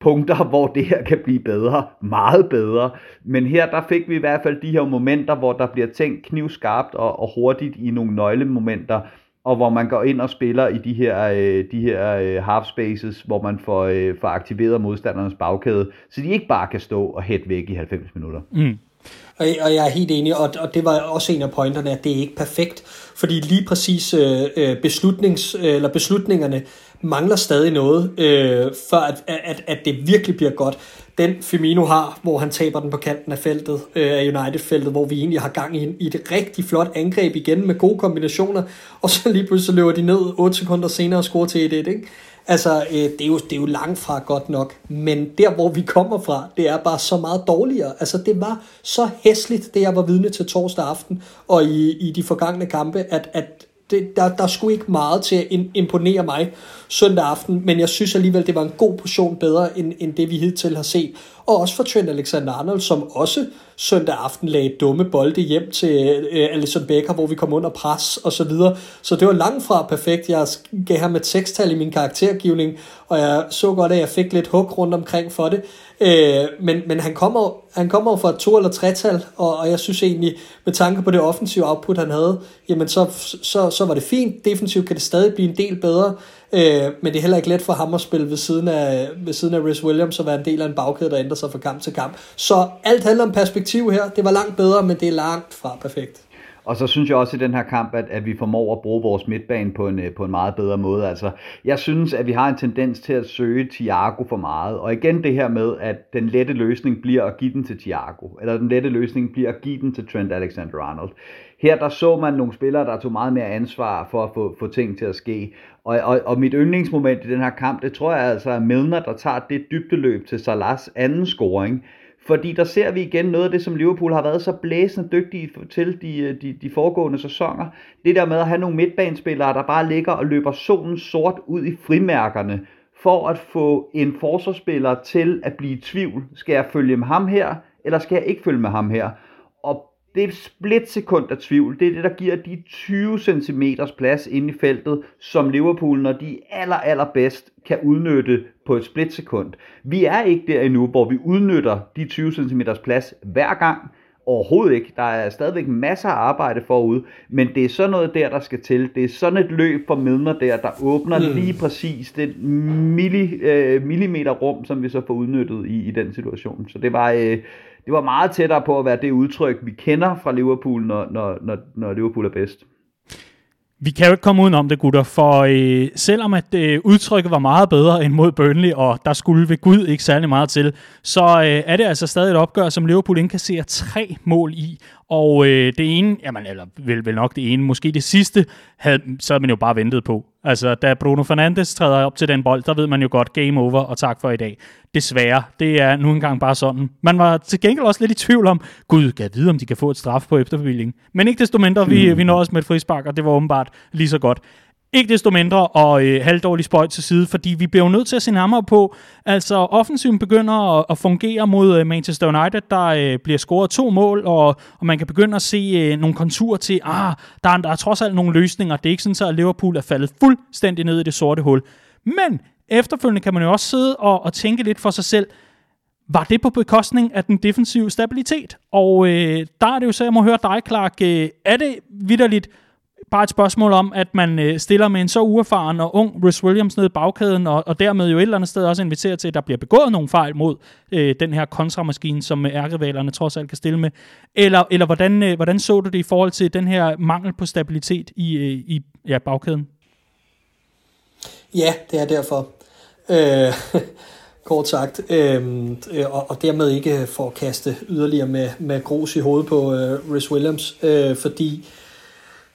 punkter, hvor det her kan blive bedre, meget bedre. Men her, der fik vi i hvert fald de her momenter, hvor der bliver tænkt knivskarpt og, og hurtigt i nogle nøglemomenter, og hvor man går ind og spiller i de her, øh, de her øh, half spaces, hvor man får, øh, får aktiveret modstandernes bagkæde, så de ikke bare kan stå og hætte væk i 90 minutter. Mm. Og, og jeg er helt enig, og, og det var også en af pointerne, at det er ikke perfekt, fordi lige præcis øh, øh beslutnings, eller beslutningerne mangler stadig noget, øh, før at, at, at det virkelig bliver godt. Den Firmino har, hvor han taber den på kanten af feltet, øh, af United-feltet, hvor vi egentlig har gang i, i et rigtig flot angreb igen med gode kombinationer, og så lige pludselig løber de ned 8 sekunder senere og scorer til 1-1, ikke? Altså, øh, det, er jo, det er jo langt fra godt nok, men der, hvor vi kommer fra, det er bare så meget dårligere. Altså, det var så hæsligt, det jeg var vidne til torsdag aften, og i, i de forgangne kampe, at, at det, der, der skulle ikke meget til at imponere mig søndag aften, men jeg synes alligevel, det var en god portion bedre, end, end det vi hidtil har set. Og også for Trent Alexander-Arnold, som også søndag aften lagde dumme bolde hjem til øh, Alison Becker, hvor vi kom under pres og så videre. Så det var langt fra perfekt. Jeg gav ham et sekstal i min karaktergivning, og jeg så godt, at jeg fik lidt hug rundt omkring for det. Øh, men men han, kommer, han kommer fra et to- eller tretal, og, og jeg synes egentlig, med tanke på det offensive output, han havde, jamen så, så, så var det fint. Defensivt kan det stadig blive en del bedre. Øh, men det er heller ikke let for ham at spille ved siden af, ved siden af Rhys Williams og være en del af en bagkæde, der ændrer sig fra kamp til kamp. Så alt handler om perspektiv her. Det var langt bedre, men det er langt fra perfekt. Og så synes jeg også i den her kamp, at, at vi formår at bruge vores midtbane på en, øh, på en meget bedre måde. Altså, jeg synes, at vi har en tendens til at søge Thiago for meget. Og igen det her med, at den lette løsning bliver at give den til Thiago. Eller den lette løsning bliver at give den til Trent Alexander-Arnold. Her der så man nogle spillere, der tog meget mere ansvar for at få, få ting til at ske. Og, og, og mit yndlingsmoment i den her kamp, det tror jeg altså er Milner, der tager det dybdeløb til Salahs anden scoring. Fordi der ser vi igen noget af det, som Liverpool har været så blæsende dygtige til de, øh, de, de foregående sæsoner. Det der med at have nogle midtbanespillere, der bare ligger og løber solen sort ud i frimærkerne, for at få en forsvarsspiller til at blive i tvivl. Skal jeg følge med ham her, eller skal jeg ikke følge med ham her? Og det er et splitsekund af tvivl. Det er det, der giver de 20 cm plads inde i feltet, som Liverpool, når de er aller, aller bedst, kan udnytte på et splitsekund. Vi er ikke der endnu, hvor vi udnytter de 20 cm plads hver gang. Overhovedet ikke. Der er stadigvæk masser af arbejde forud, men det er sådan noget der, der skal til. Det er sådan et løb for Milner der, der åbner mm. lige præcis det milli, øh, millimeter rum, som vi så får udnyttet i, i den situation. Så det var... Øh, det var meget tættere på at være det udtryk, vi kender fra Liverpool, når, når, når, når Liverpool er bedst. Vi kan jo ikke komme udenom det, gutter, for øh, selvom at øh, udtrykket var meget bedre end mod Burnley, og der skulle ved Gud ikke særlig meget til, så øh, er det altså stadig et opgør, som Liverpool indkasserer tre mål i. Og øh, det ene, jamen, eller vel, vel nok det ene, måske det sidste, havde, så havde man jo bare ventet på. Altså, da Bruno Fernandes træder op til den bold, der ved man jo godt, game over og tak for i dag. Desværre, det er nu engang bare sådan. Man var til gengæld også lidt i tvivl om, gud, kan vide, om de kan få et straf på efterbevilling. Men ikke desto mindre, vi, mm. vi nåede os med et frispark, og det var åbenbart lige så godt. Ikke desto mindre og øh, halvdårlig spøjt til side, fordi vi bliver jo nødt til at se nærmere på, altså offensiven begynder at, at fungere mod øh, Manchester United, der øh, bliver scoret to mål, og, og man kan begynde at se øh, nogle konturer til, ah, der er, der er trods alt nogle løsninger. Det er ikke sådan, så at Liverpool er faldet fuldstændig ned i det sorte hul. Men efterfølgende kan man jo også sidde og, og tænke lidt for sig selv, var det på bekostning af den defensive stabilitet? Og øh, der er det jo så, jeg må høre dig, Clark, øh, er det vidderligt bare et spørgsmål om, at man øh, stiller med en så uerfaren og ung Rhys Williams ned i bagkæden, og, og dermed jo et eller andet sted også inviterer til, at der bliver begået nogle fejl mod øh, den her kontramaskine, som øh, ærkevalerne trods alt kan stille med. Eller, eller hvordan, øh, hvordan så du det i forhold til den her mangel på stabilitet i, øh, i ja, bagkæden? Ja, det er derfor. Øh, kort sagt. Øh, øh, og, og dermed ikke for at kaste yderligere med, med grus i hovedet på øh, Rhys Williams, øh, fordi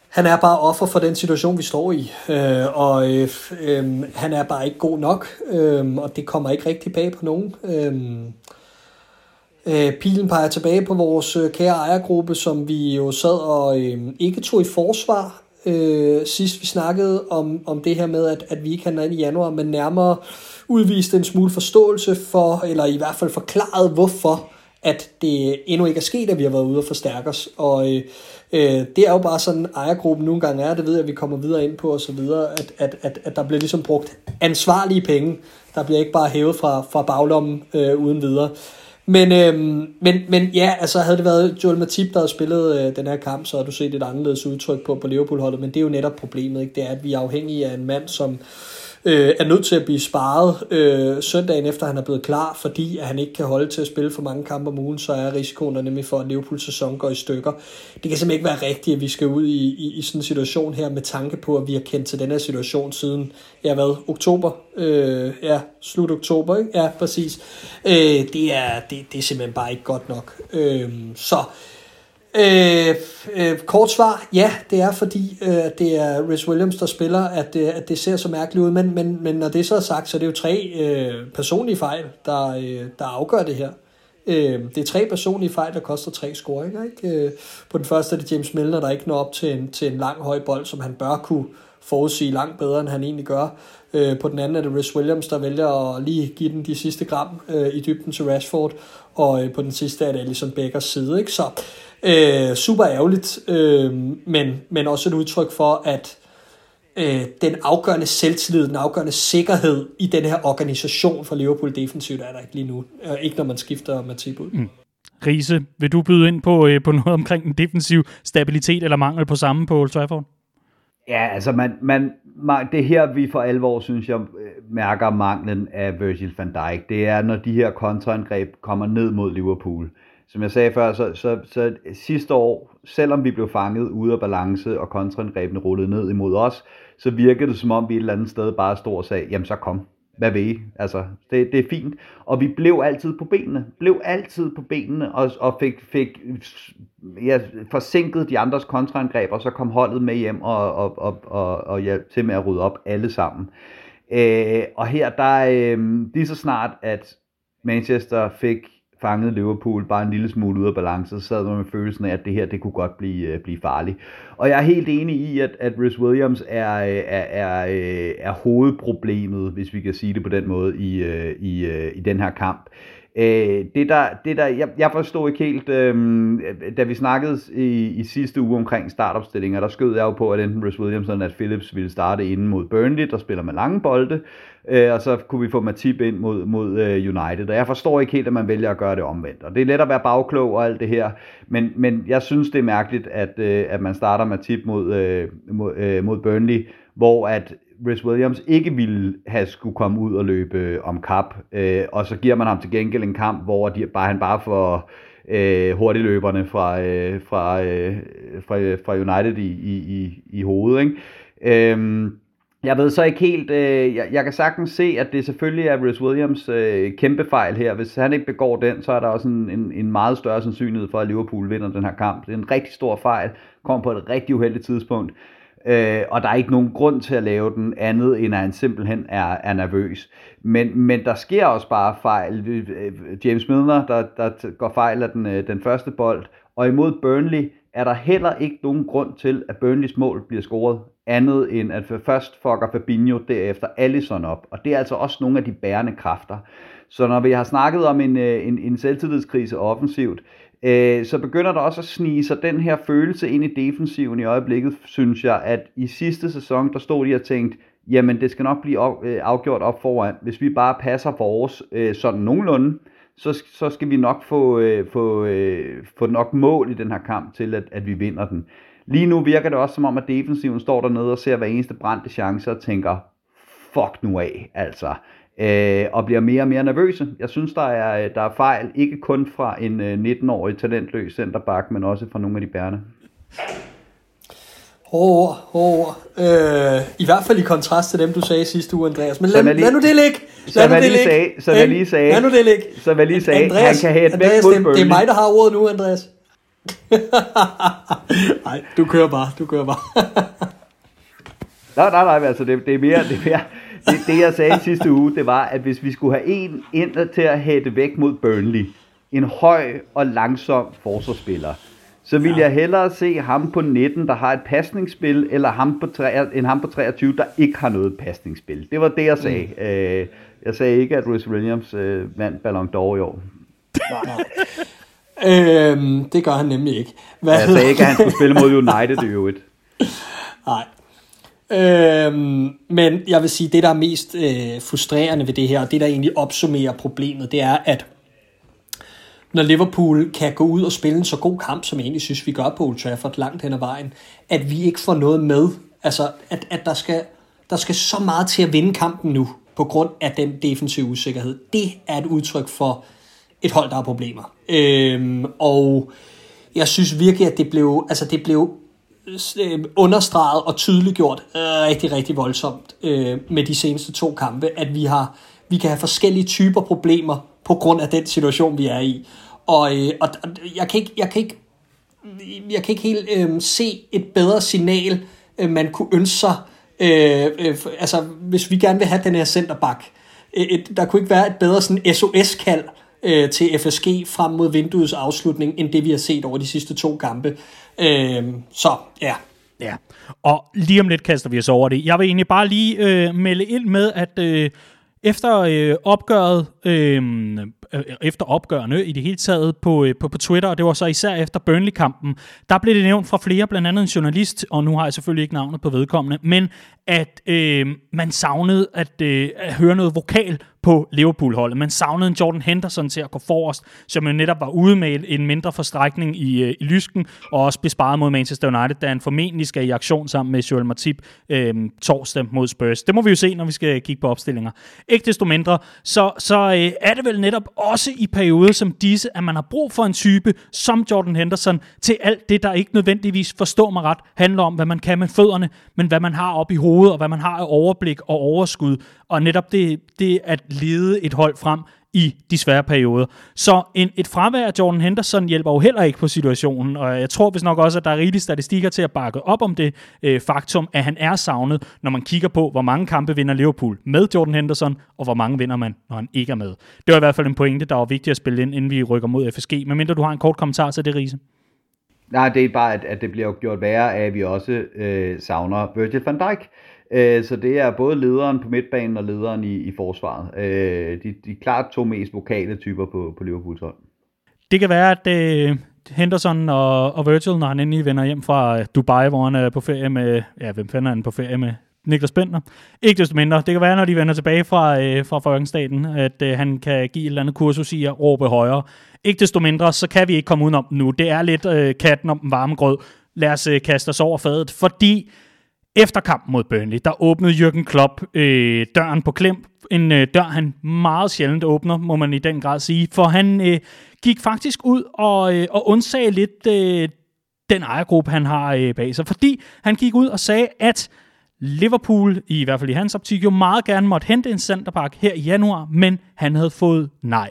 han er bare offer for den situation, vi står i. Øh, og øh, øh, han er bare ikke god nok, øh, og det kommer ikke rigtig bag på nogen. Øh, øh, pilen peger tilbage på vores øh, kære ejergruppe, som vi jo sad og øh, ikke tog i forsvar øh, sidst vi snakkede om, om det her med, at, at vi ikke handler ind i januar, men nærmere udviste en smule forståelse for, eller i hvert fald forklaret, hvorfor at det endnu ikke er sket, at vi har været ude og forstærke os. Og øh, øh, det er jo bare sådan, ejergruppen nogle gange er, det ved jeg, at vi kommer videre ind på osv., at, at, at, at der bliver ligesom brugt ansvarlige penge. Der bliver ikke bare hævet fra, fra baglommen øh, uden videre. Men, øhm, men, men ja, altså havde det været Joel Matip, der havde spillet øh, den her kamp, så havde du set et anderledes udtryk på, på Liverpool-holdet, men det er jo netop problemet, ikke? det er, at vi er afhængige af en mand, som øh, er nødt til at blive sparet øh, søndagen efter han er blevet klar, fordi at han ikke kan holde til at spille for mange kampe om ugen, så er risikoen der nemlig for, at Liverpools sæson går i stykker. Det kan simpelthen ikke være rigtigt, at vi skal ud i, i, i sådan en situation her, med tanke på, at vi har kendt til den her situation siden, ja hvad, oktober? Øh, ja, slut oktober, ikke? Ja, præcis. Øh, det, er, det, det er simpelthen bare ikke godt nok. Øh, så Øh, øh, kort svar, ja, det er fordi, øh, det er Rhys Williams, der spiller, at, øh, at det ser så mærkeligt ud, men, men, men når det så er sagt, så er det jo tre øh, personlige fejl, der, øh, der afgør det her. Øh, det er tre personlige fejl, der koster tre scoringer. Ikke? Øh, på den første er det James Milner, der ikke når op til en, til en lang høj bold, som han bør kunne forudsige langt bedre, end han egentlig gør. Øh, på den anden er det Rhys Williams, der vælger at lige give den de sidste gram øh, i dybden til Rashford, og øh, på den sidste er det Alisson Beckers side. Ikke? Så Øh, super ærgerligt, øh, men, men også et udtryk for, at øh, den afgørende selvtillid, den afgørende sikkerhed i den her organisation for Liverpool defensivt er der ikke lige nu. Øh, ikke når man skifter Matip ud. Mm. Riese, vil du byde ind på, øh, på noget omkring den defensiv stabilitet eller mangel på samme på Old Trafford? Ja, altså man, man, man, det her, vi for alvor, synes jeg, mærker manglen af Virgil van Dijk. Det er, når de her kontraangreb kommer ned mod Liverpool som jeg sagde før, så, så, så sidste år, selvom vi blev fanget ude af balance, og kontraangrebene rullede ned imod os, så virkede det som om vi et eller andet sted bare stod og sagde, jamen så kom, hvad ved I? Altså, det, det er fint. Og vi blev altid på benene. Blev altid på benene, og, og fik, fik ja, forsinket de andres kontraangreb, og så kom holdet med hjem og, og, og, og, og hjalp til med at rydde op alle sammen. Øh, og her, der øh, lige så snart, at Manchester fik fangede Liverpool bare en lille smule ud af balance, så sad man med følelsen af, at det her, det kunne godt blive, øh, blive farligt. Og jeg er helt enig i, at, at Rhys Williams er, øh, er, er, øh, er hovedproblemet, hvis vi kan sige det på den måde, i, i, i den her kamp. Øh, det der, det der, jeg, jeg forstod ikke helt, øh, da vi snakkede i, i sidste uge omkring startopstillinger, der skød jeg jo på, at enten Bruce Williams eller Phillips ville starte inden mod Burnley, der spiller med lange bolde, øh, og så kunne vi få Matip ind mod, mod øh, United. Og jeg forstår ikke helt, at man vælger at gøre det omvendt. Og det er let at være bagklog og alt det her, men, men jeg synes, det er mærkeligt, at, øh, at man starter Matip mod, øh, mod, øh, mod Burnley, hvor at Rhys Williams ikke ville have skulle komme ud og løbe øh, om kap, øh, og så giver man ham til gengæld en kamp, hvor de, bare, han bare får øh, hurtigløberne fra, øh, fra, øh, fra, fra United i, i, i, i hovedet. Ikke? Øh, jeg ved så ikke helt, øh, jeg, jeg kan sagtens se, at det selvfølgelig er Rhys Williams øh, kæmpe fejl her. Hvis han ikke begår den, så er der også en, en, en meget større sandsynlighed for, at Liverpool vinder den her kamp. Det er en rigtig stor fejl, kom på et rigtig uheldigt tidspunkt. Øh, og der er ikke nogen grund til at lave den andet, end at han simpelthen er, er nervøs. Men, men der sker også bare fejl. Øh, James Milner, der, der går fejl af den, øh, den første bold, og imod Burnley er der heller ikke nogen grund til, at Burnleys mål bliver scoret andet end at først fucker Fabinho, derefter Allison op. Og det er altså også nogle af de bærende kræfter. Så når vi har snakket om en, øh, en, en selvtillidskrise offensivt, øh, Øh, så begynder der også at snige sig den her følelse ind i defensiven i øjeblikket, synes jeg, at i sidste sæson, der stod de og tænkte, jamen det skal nok blive øh, afgjort op foran. Hvis vi bare passer vores øh, sådan nogenlunde, så, så skal vi nok få, øh, få, øh, få nok mål i den her kamp til, at, at vi vinder den. Lige nu virker det også som om, at defensiven står dernede og ser hver eneste brændte chance og tænker, fuck nu af, altså øh, og bliver mere og mere nervøse. Jeg synes, der er, der er fejl, ikke kun fra en øh, 19-årig talentløs centerback, men også fra nogle af de bærende. Hårde ord, Øh, I hvert fald i kontrast til dem, du sagde sidste uge, Andreas. Men lad, lige, lad nu det ligge. Lad nu det ligge. Sagde, som jeg lige sagde, lad nu det ligge. Som jeg lige sagde, Andreas, han kan hætte væk mod det, det er mig, der har ordet nu, Andreas. Nej, du kører bare, du kører bare. nej, nej, nej, altså det, det er mere, det er mere, det, det jeg sagde sidste uge, det var, at hvis vi skulle have en ind til at hætte væk mod Burnley, en høj og langsom forsvarsspiller, så vil ja. jeg hellere se ham på 19, der har et pasningsspil, eller ham på 3, end ham på 23, der ikke har noget pasningsspil. Det var det, jeg sagde. Mm. Øh, jeg sagde ikke, at Rhys Williams øh, vandt Ballon d'Or i år. øhm, det gør han nemlig ikke. Hvad jeg sagde ikke, at han skulle spille mod United i øvrigt. Nej. Øhm, men jeg vil sige, det der er mest øh, frustrerende ved det her, og det der egentlig opsummerer problemet, det er, at når Liverpool kan gå ud og spille en så god kamp, som jeg egentlig synes, vi gør på Old Trafford langt hen ad vejen, at vi ikke får noget med. Altså, at, at der skal der skal så meget til at vinde kampen nu, på grund af den defensive usikkerhed. Det er et udtryk for et hold, der har problemer. Øhm, og jeg synes virkelig, at det blev, altså det blev øh, understreget og tydeliggjort øh, rigtig, rigtig voldsomt øh, med de seneste to kampe, at vi har vi kan have forskellige typer problemer på grund af den situation, vi er i. Og, øh, og jeg, kan ikke, jeg, kan ikke, jeg kan ikke helt øh, se et bedre signal, øh, man kunne ønske sig, øh, øh, altså hvis vi gerne vil have den her centerback. Øh, et, der kunne ikke være et bedre sådan SOS-kald øh, til FSG frem mod vinduets afslutning, end det vi har set over de sidste to kampe. Øh, så ja. Ja, og lige om lidt kaster vi os over det. Jeg vil egentlig bare lige øh, melde ind med, at øh, efter øh, opgøret, øh, øh, efter opgørende i det hele taget på, øh, på, på Twitter, og det var så især efter Burnley-kampen, der blev det nævnt fra flere, blandt andet en journalist, og nu har jeg selvfølgelig ikke navnet på vedkommende, men at øh, man savnede at, øh, at høre noget vokal på Liverpool-holdet. Man savnede en Jordan Henderson til at gå forrest, som jo netop var ude med en mindre forstrækning i, øh, i lysken, og også besparet mod Manchester United, da han formentlig skal i aktion sammen med Joel Matip øh, torsdag mod Spurs. Det må vi jo se, når vi skal kigge på opstillinger. Ikke desto mindre, så, så øh, er det vel netop også i perioder som disse, at man har brug for en type som Jordan Henderson til alt det, der ikke nødvendigvis, forstår mig ret, handler om, hvad man kan med fødderne, men hvad man har op i hovedet, og hvad man har af overblik og overskud. Og netop det, det at lede et hold frem i de svære perioder. Så en, et fravær af Jordan Henderson hjælper jo heller ikke på situationen, og jeg tror hvis nok også, at der er rigelige statistikker til at bakke op om det øh, faktum, at han er savnet, når man kigger på, hvor mange kampe vinder Liverpool med Jordan Henderson, og hvor mange vinder man, når han ikke er med. Det var i hvert fald en pointe, der var vigtigt at spille ind, inden vi rykker mod FSG. medmindre du har en kort kommentar til det, Riese. Nej, det er bare, at, at det bliver gjort værre af, at vi også øh, savner Virgil van Dijk. Øh, så det er både lederen på midtbanen og lederen i, i forsvaret. Øh, de, de er klart to mest vokale typer på, på Liverpools hold. Det kan være, at øh, Henderson og, og Virgil, når han endelig vender hjem fra øh, Dubai, hvor han er på ferie med, ja, hvem finder han på ferie med? Niklas Bender. Ikke desto mindre. Det kan være, når de vender tilbage fra, øh, fra Folkestaten, at øh, han kan give et eller andet kursus i at råbe højere. Ikke desto mindre, så kan vi ikke komme udenom nu. Det er lidt øh, katten om den varme grød. Lad os øh, kaste os over fadet, fordi efter kampen mod Burnley, der åbnede Jürgen Klopp øh, døren på klem. En øh, dør, han meget sjældent åbner, må man i den grad sige. For han øh, gik faktisk ud og, øh, og undsagde lidt øh, den ejergruppe, han har øh, bag sig. Fordi han gik ud og sagde, at Liverpool, i hvert fald i hans optik, jo meget gerne måtte hente en centerpark her i januar, men han havde fået nej.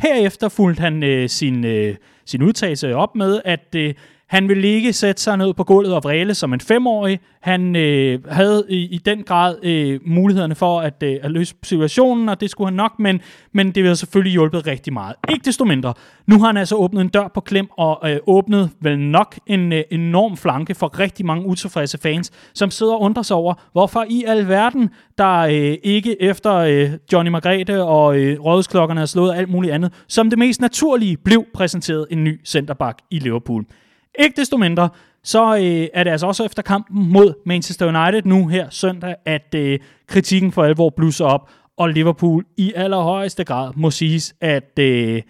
Herefter fulgte han øh, sin, øh, sin udtalelse op med, at øh, han ville ikke sætte sig ned på gulvet og vræle som en femårig. Han øh, havde i, i den grad øh, mulighederne for at, øh, at løse situationen, og det skulle han nok, men, men det ville selvfølgelig hjulpet rigtig meget. Ikke desto mindre. Nu har han altså åbnet en dør på klem, og øh, åbnet vel nok en øh, enorm flanke for rigtig mange utilfredse fans, som sidder og undrer sig over, hvorfor i alverden, der øh, ikke efter øh, Johnny Margrethe og øh, rådhusklokkerne har slået alt muligt andet, som det mest naturlige blev præsenteret en ny centerback i Liverpool. Ikke desto mindre, så øh, er det altså også efter kampen mod Manchester United nu her søndag, at øh, kritikken for alvor blusser op, og Liverpool i allerhøjeste grad må siges at øh,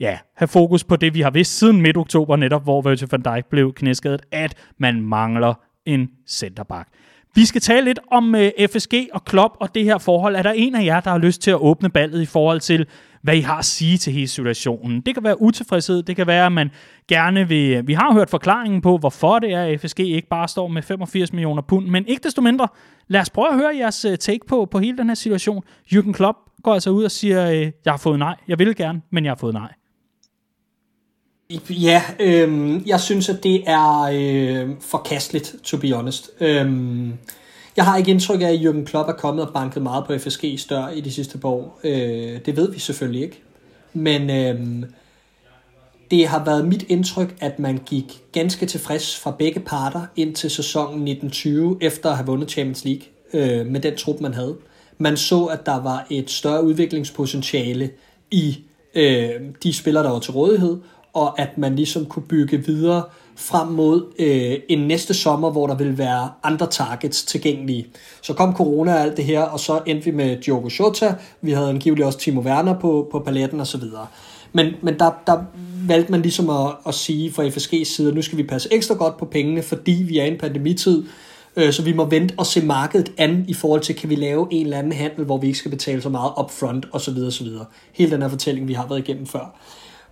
ja, have fokus på det, vi har vidst siden midt oktober, netop hvor Virgil van Dijk blev knæskadet, at man mangler en centerback. Vi skal tale lidt om øh, FSG og Klopp og det her forhold. Er der en af jer, der har lyst til at åbne ballet i forhold til, hvad I har at sige til hele situationen. Det kan være utilfredshed, det kan være, at man gerne vil... Øh, vi har hørt forklaringen på, hvorfor det er, at FSG ikke bare står med 85 millioner pund, men ikke desto mindre, lad os prøve at høre jeres øh, take på, på hele den her situation. Jürgen Klopp går altså ud og siger, øh, jeg har fået nej. Jeg vil gerne, men jeg har fået nej. Ja, øh, jeg synes, at det er øh, forkasteligt, to be honest. Øh, jeg har ikke indtryk af, at Jürgen Klopp er kommet og banket meget på FSG's dør i de sidste par år. Øh, det ved vi selvfølgelig ikke. Men øh, det har været mit indtryk, at man gik ganske tilfreds fra begge parter ind til sæsonen 1920, efter at have vundet Champions League øh, med den trup, man havde. Man så, at der var et større udviklingspotentiale i øh, de spillere, der var til rådighed, og at man ligesom kunne bygge videre frem mod øh, en næste sommer, hvor der vil være andre targets tilgængelige. Så kom corona og alt det her, og så endte vi med Diogo Jota, vi havde angiveligt også Timo Werner på, på paletten osv. Men, men der, der valgte man ligesom at, at sige fra FSG's side, at nu skal vi passe ekstra godt på pengene, fordi vi er i en pandemitid, Øh, så vi må vente og se markedet an i forhold til, kan vi lave en eller anden handel, hvor vi ikke skal betale så meget upfront osv. osv. Hele den her fortælling, vi har været igennem før.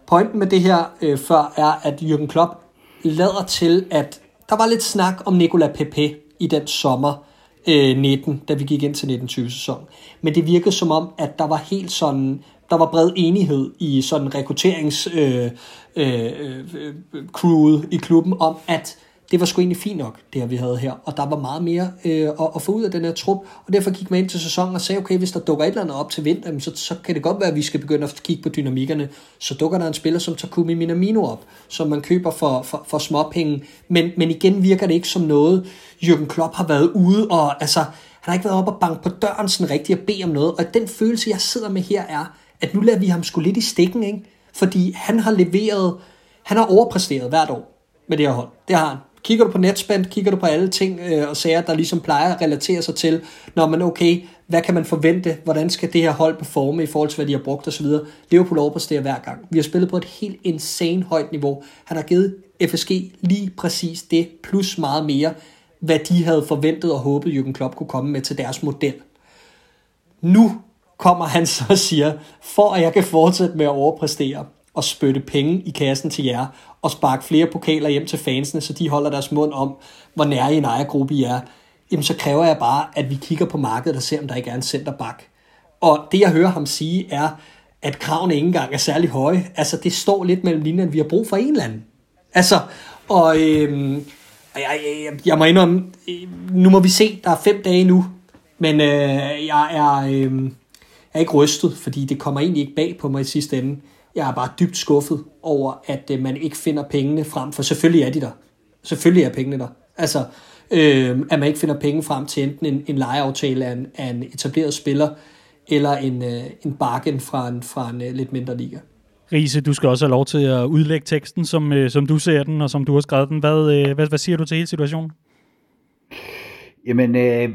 Pointen med det her øh, før er, at Jürgen Klopp lader til, at der var lidt snak om Nicolas Pepe i den sommer øh, 19, da vi gik ind til 1920 sæson. Men det virkede som om, at der var helt sådan, der var bred enighed i sådan rekrutterings øh, øh, øh, øh crewet i klubben om, at det var sgu egentlig fint nok, det her vi havde her. Og der var meget mere øh, at, at få ud af den her trup. Og derfor gik man ind til sæsonen og sagde, okay, hvis der dukker et eller andet op til vinter, så, så kan det godt være, at vi skal begynde at kigge på dynamikkerne. Så dukker der en spiller som Takumi Minamino op, som man køber for, for, for småpenge. Men, men igen virker det ikke som noget, Jürgen Klopp har været ude og, altså, han har ikke været op og banke på døren sådan rigtigt og bede om noget. Og den følelse, jeg sidder med her, er, at nu lader vi ham sgu lidt i stikken, ikke? Fordi han har leveret, han har overpræsteret hvert år med det her hold. Det har han. Kigger du på netspend, kigger du på alle ting øh, og sager, der ligesom plejer at relatere sig til, når man okay, hvad kan man forvente, hvordan skal det her hold performe i forhold til, hvad de har brugt osv. Liverpool overpræsterer hver gang. Vi har spillet på et helt insane højt niveau. Han har givet FSG lige præcis det, plus meget mere, hvad de havde forventet og håbet, Jürgen Klopp kunne komme med til deres model. Nu kommer han så og siger, for at jeg kan fortsætte med at overpræstere og spytte penge i kassen til jer, og sparke flere pokaler hjem til fansene, så de holder deres mund om, hvor nær i en ejergruppe I er, jamen så kræver jeg bare, at vi kigger på markedet og ser, om der ikke er en centerback. Og det jeg hører ham sige er, at kravene ikke engang er særlig høje. Altså det står lidt mellem linjerne, vi har brug for en eller anden. Altså, og øhm, jeg, jeg, jeg må indrømme, øh, nu må vi se, der er fem dage nu, men øh, jeg er... Øh, er ikke rystet, fordi det kommer egentlig ikke bag på mig i sidste ende. Jeg er bare dybt skuffet over, at øh, man ikke finder pengene frem, for selvfølgelig er de der. Selvfølgelig er pengene der. Altså, øh, at man ikke finder penge frem til enten en, en lejeaftale af en, af en etableret spiller, eller en, øh, en bargain fra en, fra en øh, lidt mindre liga. Riese, du skal også have lov til at udlægge teksten, som, øh, som du ser den, og som du har skrevet den. Hvad, øh, hvad, hvad siger du til hele situationen? Jamen, øh,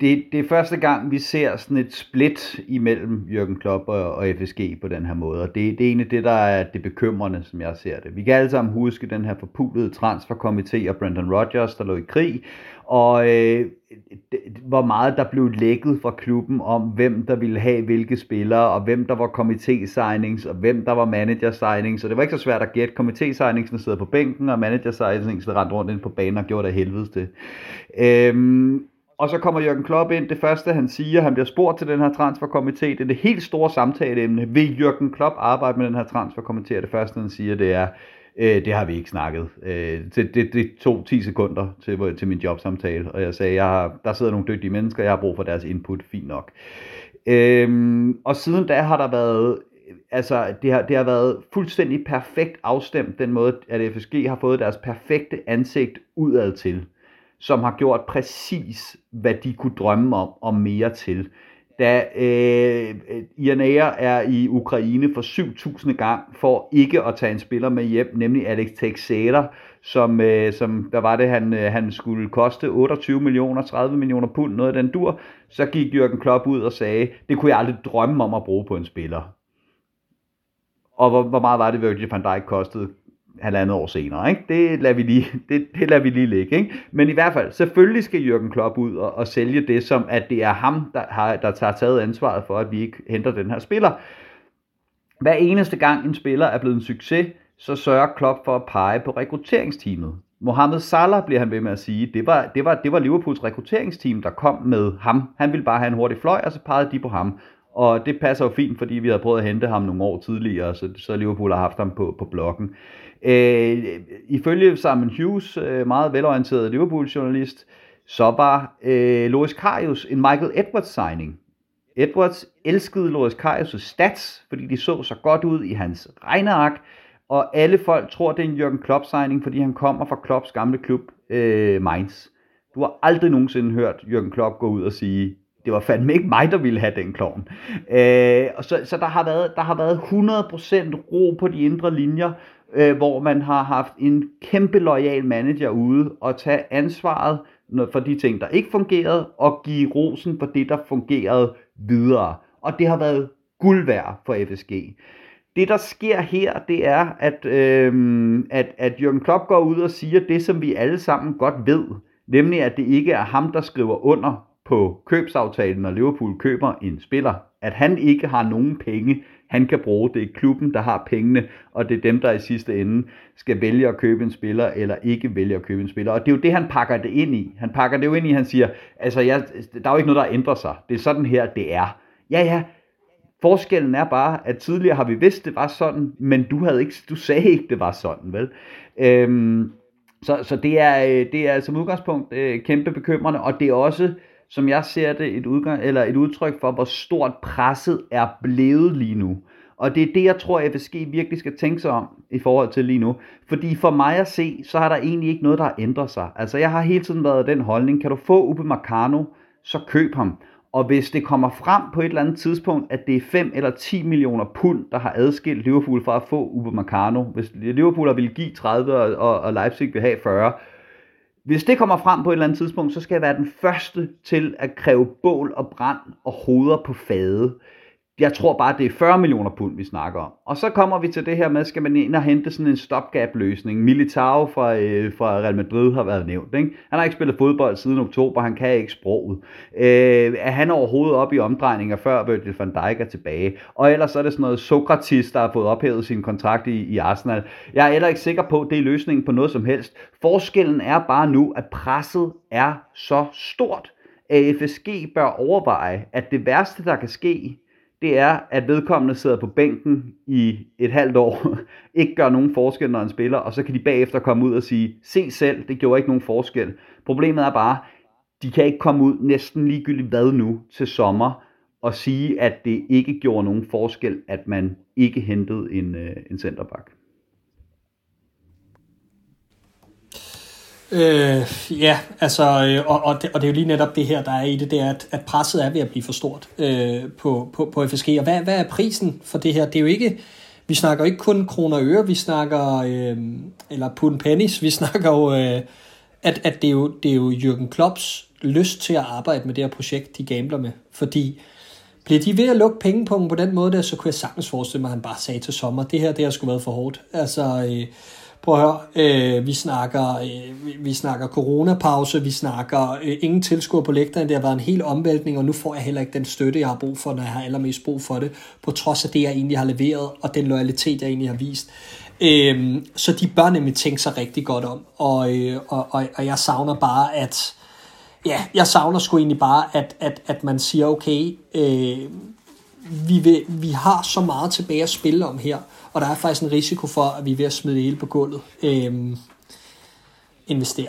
det, det er første gang, vi ser sådan et split imellem Jürgen Klopp og, og FSG på den her måde, og det, det er egentlig det, der er det bekymrende, som jeg ser det. Vi kan alle sammen huske den her forpulede transferkomité og Brendan Rodgers, der lå i krig, og øh, hvor meget der blev lækket fra klubben om, hvem der ville have hvilke spillere, og hvem der var komité-signings, og hvem der var manager-signings, og det var ikke så svært at gætte. Komité-signingsene sidder på bænken, og manager-signings, rendte rundt ind på banen og gjorde det helvedes det. Øhm, og så kommer Jørgen Klopp ind. Det første, han siger, han bliver spurgt til den her transferkomité. Det er det helt store samtaleemne. Vil Jørgen Klopp arbejde med den her transferkomité? Det første, han siger, det er, øh, det har vi ikke snakket. Øh, det, det, det tog 10 sekunder til, til min jobsamtale, og jeg sagde, jeg har, der sidder nogle dygtige mennesker, jeg har brug for deres input, fint nok. Øh, og siden da har der været altså, det har, det har været fuldstændig perfekt afstemt, den måde, at FSG har fået deres perfekte ansigt udad til som har gjort præcis, hvad de kunne drømme om, og mere til. Da øh, Ianair er i Ukraine for 7.000 gang for ikke at tage en spiller med hjem, nemlig Alex Teixeira, som, øh, som der var det, han, øh, han skulle koste 28 millioner, 30 millioner pund, noget af den dur, så gik Jørgen Klopp ud og sagde, det kunne jeg aldrig drømme om at bruge på en spiller. Og hvor, hvor meget var det, Virgil van Dijk kostede? Halvandet år senere. Ikke? Det, lader vi lige, det, det lader vi lige ligge. Ikke? Men i hvert fald, selvfølgelig skal Jørgen Klopp ud og, og sælge det, som at det er ham, der, har, der tager taget ansvaret for, at vi ikke henter den her spiller. Hver eneste gang en spiller er blevet en succes, så sørger Klopp for at pege på rekrutteringsteamet. Mohamed Salah bliver han ved med at sige, det var, det var, det var Liverpools rekrutteringsteam, der kom med ham. Han ville bare have en hurtig fløj, og så pegede de på ham. Og det passer jo fint, fordi vi havde prøvet at hente ham nogle år tidligere, så, så Liverpool har haft ham på, på blokken. Øh, ifølge Simon Hughes, øh, meget velorienteret Liverpool-journalist, så var øh, Loris Karius en Michael Edwards signing. Edwards elskede Loris Karius' stats, fordi de så så godt ud i hans regneark, og alle folk tror, det er en Jürgen Klopp signing, fordi han kommer fra Klopps gamle klub, øh, Mainz. Du har aldrig nogensinde hørt Jürgen Klopp gå ud og sige, det var fandme ikke mig, der ville have den klovn. Øh, og så, så der har været, der har været 100% ro på de indre linjer, øh, hvor man har haft en kæmpe lojal manager ude og tage ansvaret for de ting, der ikke fungerede, og give rosen for det, der fungerede videre. Og det har været guld værd for FSG. Det, der sker her, det er, at, øh, at, at Jürgen Klopp går ud og siger det, som vi alle sammen godt ved, Nemlig, at det ikke er ham, der skriver under på købsaftalen, når Liverpool køber en spiller. At han ikke har nogen penge, han kan bruge. Det er klubben, der har pengene, og det er dem, der i sidste ende skal vælge at købe en spiller, eller ikke vælge at købe en spiller. Og det er jo det, han pakker det ind i. Han pakker det jo ind i, han siger, altså jeg, der er jo ikke noget, der ændrer sig. Det er sådan her, det er. Ja, ja, Forskellen er bare, at tidligere har vi vidst, det var sådan, men du, havde ikke, du sagde ikke, det var sådan, vel? Øhm, så, så det er, øh, det er som udgangspunkt øh, kæmpe bekymrende, og det er også, som jeg ser det, et, udgang, eller et udtryk for, hvor stort presset er blevet lige nu. Og det er det, jeg tror, FSG virkelig skal tænke sig om i forhold til lige nu. Fordi for mig at se, så har der egentlig ikke noget, der har ændret sig. Altså jeg har hele tiden været den holdning, kan du få Upe Marcano, så køb ham. Og hvis det kommer frem på et eller andet tidspunkt, at det er 5 eller 10 millioner pund, der har adskilt Liverpool fra at få Upamecano, hvis Liverpool vil give 30, og, og Leipzig vil have 40, hvis det kommer frem på et eller andet tidspunkt, så skal jeg være den første til at kræve bål og brand og hoveder på fade. Jeg tror bare, det er 40 millioner pund, vi snakker om. Og så kommer vi til det her med, skal man ind og hente sådan en stopgap-løsning. Militao fra, øh, fra Real Madrid har været nævnt. Ikke? Han har ikke spillet fodbold siden oktober, han kan ikke sproget. Øh, er han overhovedet op i omdrejninger, før Virgil van Dijk er tilbage? Og ellers er det sådan noget Sokratis, der har fået ophævet sin kontrakt i, i Arsenal. Jeg er heller ikke sikker på, at det er løsningen på noget som helst. Forskellen er bare nu, at presset er så stort, at FSG bør overveje, at det værste, der kan ske, det er, at vedkommende sidder på bænken i et halvt år, ikke gør nogen forskel, når han spiller, og så kan de bagefter komme ud og sige, se selv, det gjorde ikke nogen forskel. Problemet er bare, de kan ikke komme ud næsten ligegyldigt hvad nu til sommer, og sige, at det ikke gjorde nogen forskel, at man ikke hentede en, øh, en centerback. Øh, ja, altså, øh, og, og, det, og det er jo lige netop det her, der er i det, det er, at, at presset er ved at blive for stort øh, på, på, på FSG. Og hvad, hvad er prisen for det her? Det er jo ikke, vi snakker ikke kun kroner og øre, vi snakker, øh, eller pund pennies, vi snakker jo, øh, at, at det, er jo, det er jo Jürgen Klopps lyst til at arbejde med det her projekt, de gambler med. Fordi bliver de ved at lukke penge på på den måde, der, så kunne jeg sagtens forestille mig, at han bare sagde til sommer, det her, det har sgu været for hårdt. Altså, øh, Prøv at høre, øh, vi, snakker, øh, vi snakker coronapause, vi snakker øh, ingen tilskuer på lægterne, det har været en hel omvæltning, og nu får jeg heller ikke den støtte, jeg har brug for, når jeg har allermest brug for det, på trods af det, jeg egentlig har leveret, og den loyalitet, jeg egentlig har vist. Øh, så de bør nemlig tænke sig rigtig godt om, og, øh, og, og, og jeg savner bare, at ja, jeg savner sgu egentlig bare, at, at, at man siger, okay, øh, vi, vil, vi har så meget tilbage at spille om her, og der er faktisk en risiko for, at vi er ved at smide det hele på gulvet. Øhm, investere.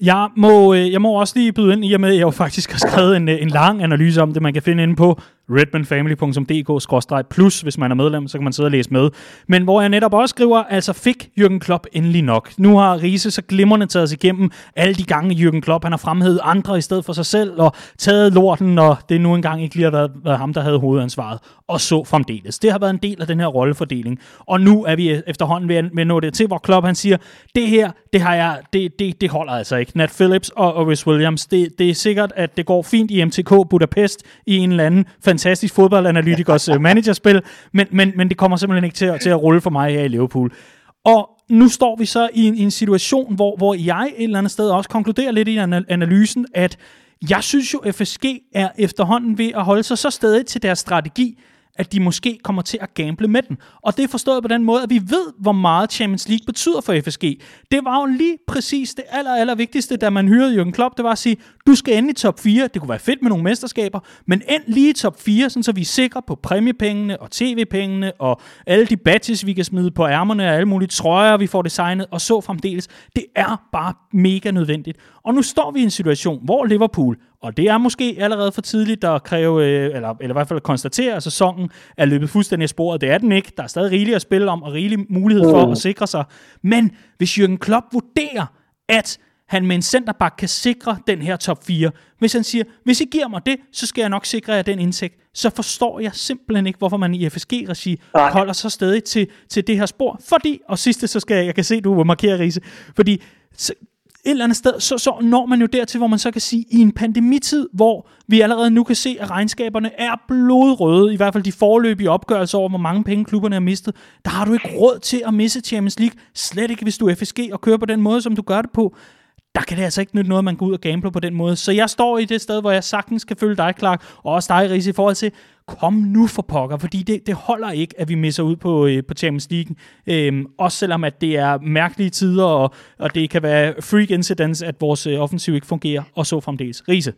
Jeg må, øh, jeg må også lige byde ind i og med, at jeg jo faktisk har skrevet en, øh, en lang analyse om det, man kan finde inde på redmanfamily.dk-plus, hvis man er medlem, så kan man sidde og læse med. Men hvor jeg netop også skriver, altså fik Jürgen Klopp endelig nok. Nu har Riese så glimrende taget sig igennem alle de gange Jürgen Klopp, han har fremhævet andre i stedet for sig selv, og taget lorten, og det nu engang ikke lige har været, været ham, der havde hovedansvaret, og så fremdeles. Det har været en del af den her rollefordeling. Og nu er vi efterhånden ved at, ved at nå det til, hvor Klopp han siger, det her, det har jeg, det, det, det holder altså ikke. Nat Phillips og, og Rhys Williams, det, det er sikkert, at det går fint i MTK Budapest i en eller anden fantastisk fodboldanalytikers øh, managerspil, men, men, men det kommer simpelthen ikke til, at, til at rulle for mig her i Liverpool. Og nu står vi så i en, i en situation, hvor, hvor jeg et eller andet sted også konkluderer lidt i analysen, at jeg synes jo, FSG er efterhånden ved at holde sig så stadig til deres strategi, at de måske kommer til at gamble med den. Og det er forstået på den måde, at vi ved, hvor meget Champions League betyder for FSG. Det var jo lige præcis det aller, aller vigtigste, da man hyrede Jürgen Klopp, det var at sige, du skal ende i top 4, det kunne være fedt med nogle mesterskaber, men end lige i top 4, sådan så vi er sikre på præmiepengene og tv-pengene og alle de badges, vi kan smide på ærmerne og alle mulige trøjer, vi får designet og så fremdeles. Det er bare mega nødvendigt. Og nu står vi i en situation, hvor Liverpool og det er måske allerede for tidligt at kræve, øh, eller, eller i hvert fald at konstatere, at sæsonen er løbet fuldstændig af sporet. Det er den ikke. Der er stadig rigeligt at spille om, og rigelig mulighed for mm. at sikre sig. Men hvis Jürgen Klopp vurderer, at han med en centerback kan sikre den her top 4. Hvis han siger, hvis I giver mig det, så skal jeg nok sikre jer den indtægt. Så forstår jeg simpelthen ikke, hvorfor man i FSG-regi holder sig stadig til, til det her spor. Fordi, og sidste, så skal jeg, jeg kan se, du markere Riese, fordi et eller andet sted, så, så når man jo dertil, hvor man så kan sige, i en pandemitid, hvor vi allerede nu kan se, at regnskaberne er blodrøde, i hvert fald de forløbige opgørelser over, hvor mange penge klubberne har mistet, der har du ikke råd til at misse Champions League, slet ikke hvis du er FSG og kører på den måde, som du gør det på der kan det altså ikke nytte noget, at man går ud og gambler på den måde. Så jeg står i det sted, hvor jeg sagtens kan følge dig, Clark, og også dig, Risse, i forhold til, kom nu for pokker, fordi det, det holder ikke, at vi misser ud på, øh, på Champions League. Øhm, også selvom, at det er mærkelige tider, og, og det kan være freak incidents, at vores øh, offensiv ikke fungerer, og så fremdeles. Rise.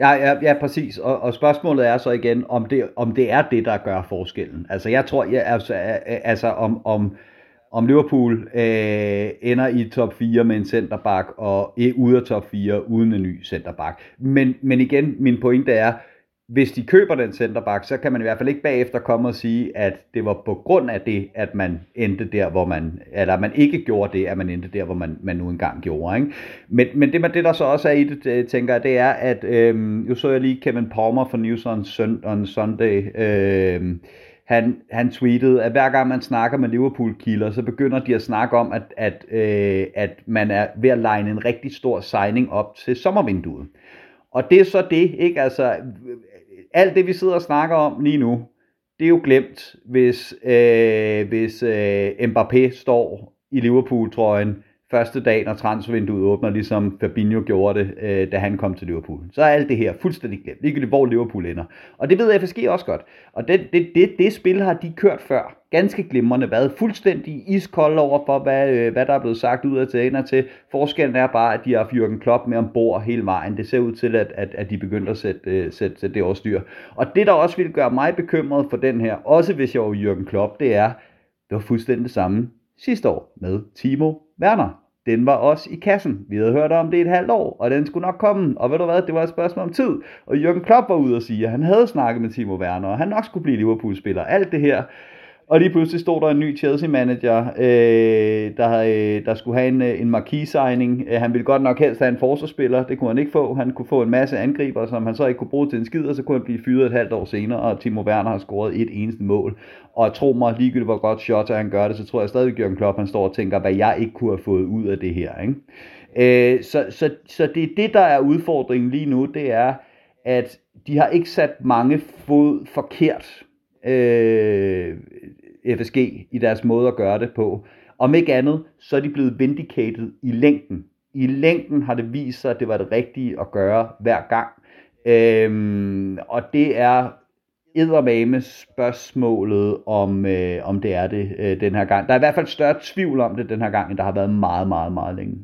Ja, ja, ja præcis. Og, og spørgsmålet er så igen, om det, om det er det, der gør forskellen. Altså, jeg tror, jeg, altså, altså om, om, om Liverpool øh, ender i top 4 med en centerback, og er ude af top 4 uden en ny centerback. Men, men igen, min pointe er, hvis de køber den centerback, så kan man i hvert fald ikke bagefter komme og sige, at det var på grund af det, at man endte der, hvor man, eller man ikke gjorde det, at man endte der, hvor man, man nu engang gjorde. Ikke? Men, men det, man, det, der så også er i det, øh, tænker jeg, det er, at øh, jo så jeg lige Kevin Palmer fra News on, Sun, on Sunday, øh, han, han tweetede, at hver gang man snakker med Liverpool-kilder, så begynder de at snakke om, at, at, øh, at man er ved at legne en rigtig stor signing op til sommervinduet. Og det er så det, ikke? Altså, alt det, vi sidder og snakker om lige nu, det er jo glemt, hvis, øh, hvis øh, Mbappé står i Liverpool-trøjen første dag, når transfervinduet åbner, ligesom Fabinho gjorde det, øh, da han kom til Liverpool. Så er alt det her fuldstændig glemt, ligegyldigt hvor Liverpool ender. Og det ved FSG også godt. Og det, det, det, det spil har de kørt før. Ganske glimrende, været fuldstændig iskold over for, hvad, øh, hvad der er blevet sagt ud af til til. Forskellen er bare, at de har Jürgen Klopp med ombord hele vejen. Det ser ud til, at, at, at de begynder at sætte, øh, sætte, sætte det overstyr. Og det, der også vil gøre mig bekymret for den her, også hvis jeg var Jürgen Klopp, det er, det var fuldstændig det samme sidste år med Timo Werner den var også i kassen. Vi havde hørt om det i et halvt år, og den skulle nok komme. Og ved du hvad, det var et spørgsmål om tid. Og Jürgen Klopp var ude og sige, at han havde snakket med Timo Werner, og han nok skulle blive Liverpool-spiller. Alt det her. Og lige pludselig stod der en ny Chelsea-manager, øh, der, øh, der skulle have en, øh, en marquis-signing. Øh, han ville godt nok helst have en forsvarsspiller, det kunne han ikke få. Han kunne få en masse angriber, som han så ikke kunne bruge til en skid, og så kunne han blive fyret et halvt år senere, og Timo Werner har scoret et eneste mål. Og tro mig, ligegyldigt hvor godt shot han gør det, så tror jeg stadig, at Jørgen Klopp han står og tænker, hvad jeg ikke kunne have fået ud af det her. Ikke? Øh, så, så, så det er det, der er udfordringen lige nu, det er, at de har ikke sat mange fod forkert øh, FSG i deres måde at gøre det på. Om ikke andet, så er de blevet vindicated i længden. I længden har det vist sig, at det var det rigtige at gøre hver gang. Øhm, og det er eddermame spørgsmålet, om, øh, om det er det øh, den her gang. Der er i hvert fald større tvivl om det den her gang, end der har været meget, meget, meget længe.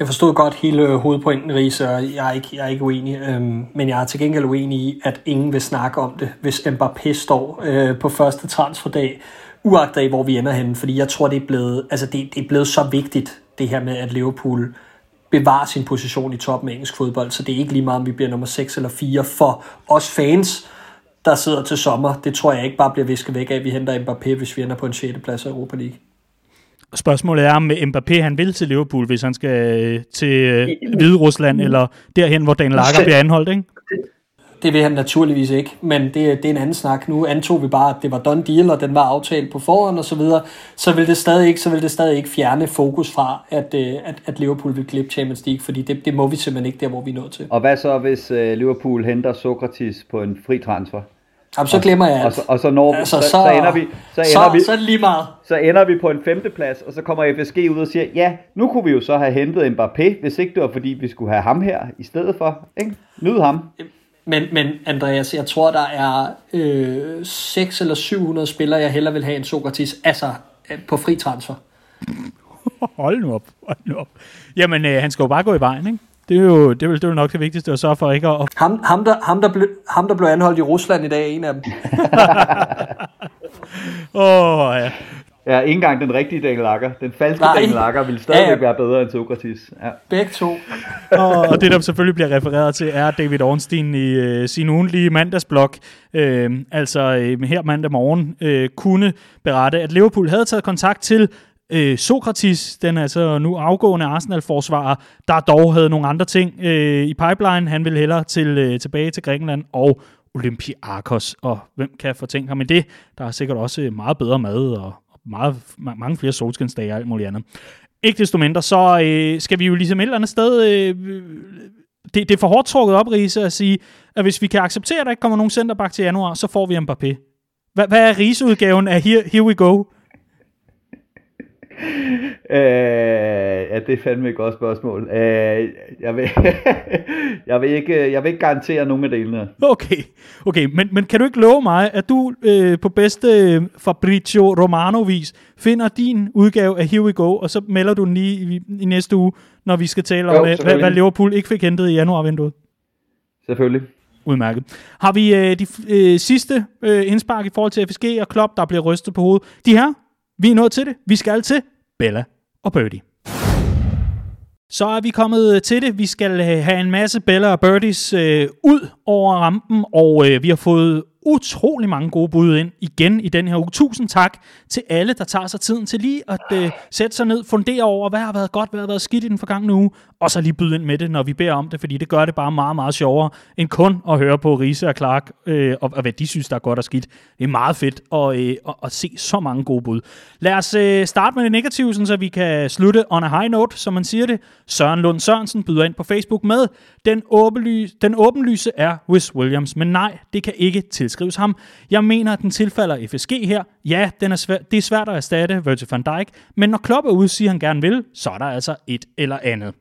Jeg forstod godt hele hovedpointen, Riese, og jeg er ikke, jeg er ikke uenig, øhm, men jeg er til gengæld uenig i, at ingen vil snakke om det, hvis Mbappé står øh, på første transferdag, uagtet hvor vi ender henne, fordi jeg tror, det er blevet, altså det, det er blevet så vigtigt, det her med, at Liverpool bevarer sin position i toppen af engelsk fodbold, så det er ikke lige meget, om vi bliver nummer 6 eller 4 for os fans, der sidder til sommer. Det tror jeg ikke bare bliver visket væk af, at vi henter Mbappé, hvis vi ender på en 6. plads i Europa League. Spørgsmålet er, om Mbappé han vil til Liverpool, hvis han skal øh, til øh, Hvide Rusland, eller derhen, hvor Dan Lager bliver anholdt, ikke? Det vil han naturligvis ikke, men det, det er en anden snak. Nu antog vi bare, at det var done deal, og den var aftalt på forhånd og så videre. Så vil det stadig ikke, så vil det stadig ikke fjerne fokus fra, at, øh, at, at Liverpool vil klippe Champions League, fordi det, det må vi simpelthen ikke der, hvor vi er nået til. Og hvad så, hvis Liverpool henter Sokratis på en fri transfer? Jamen, så glemmer jeg alt. Og så, og så, når, altså, så, så, så ender vi, så, ender så, vi, så lige meget. Så ender vi på en femteplads, og så kommer FSG ud og siger, ja, nu kunne vi jo så have hentet Mbappé, hvis ikke det var fordi, vi skulle have ham her i stedet for. Ikke? Nyd ham. Men, men Andreas, jeg tror, der er øh, 6 eller 700 spillere, jeg hellere vil have en Sokratis, altså øh, på fri transfer. hold nu op, hold nu op. Jamen, øh, han skal jo bare gå i vejen, ikke? Det er jo, det er, det er jo nok det vigtigste at sørge for ikke at... Ham, ham, der, ham, der, ble, ham der blev anholdt i Rusland i dag er en af dem. Åh, oh, ja. Ja, ikke engang den rigtige Daniel Lager. Den falske Nej. Daniel Lager ville stadigvæk ja, være bedre end Sokratis. Ja. Begge to. og, og det, der selvfølgelig bliver refereret til, er David Ornstein i uh, sin ugenlige mandagsblog. Uh, altså uh, her mandag morgen uh, kunne berette, at Liverpool havde taget kontakt til øh, Sokratis, den er altså nu afgående Arsenal-forsvarer, der dog havde nogle andre ting øh, i pipeline. Han vil hellere til, øh, tilbage til Grækenland og Olympiakos, og hvem kan fortænke ham i det? Der er sikkert også øh, meget bedre mad og meget, mange flere solskinsdage og alt muligt andet. Ikke desto mindre, så øh, skal vi jo ligesom et eller andet sted... Øh, det, det er for hårdt trukket op, Riese, at sige, at hvis vi kan acceptere, at der ikke kommer nogen centerback til januar, så får vi Mbappé. Hvad, hvad er Riese-udgaven af Here, Here We Go? øh, ja, det er fandme et godt spørgsmål. Øh, jeg, vil, jeg, vil ikke, jeg vil ikke garantere nogen af delene. Okay, okay. Men, men kan du ikke love mig, at du øh, på bedste Fabrizio Romano-vis finder din udgave af Here We Go, og så melder du den lige i, i næste uge, når vi skal tale om, Jo, hvad, hvad Liverpool ikke fik hentet i januarvinduet? Selvfølgelig. Udmærket. Har vi øh, de øh, sidste øh, indspark i forhold til FSG og Klopp, der bliver rystet på hovedet? De her, vi er nået til det. Vi skal til Bella og Birdie. Så er vi kommet til det. Vi skal have en masse Bella og Birdies øh, ud over rampen, og øh, vi har fået utrolig mange gode bud ind igen i den her uge. Tusind tak til alle, der tager sig tiden til lige at øh, sætte sig ned, fundere over, hvad har været godt, hvad har været skidt i den forgangne uge, og så lige byde ind med det, når vi beder om det, fordi det gør det bare meget, meget sjovere, end kun at høre på Riese og Clark, øh, og, og hvad de synes, der er godt og skidt. Det er meget fedt at, øh, at, at se så mange gode bud. Lad os øh, starte med det negative, sådan, så vi kan slutte on a high note, som man siger det. Søren Lund Sørensen byder ind på Facebook med, den, åbenlyse, den åbenlyse er Wes Williams, men nej, det kan ikke til tilskrives ham. Jeg mener, at den tilfalder FSG her. Ja, den er svær, det er svært at erstatte Virgil van Dijk, men når Klopp er ude, siger han gerne vil, så er der altså et eller andet.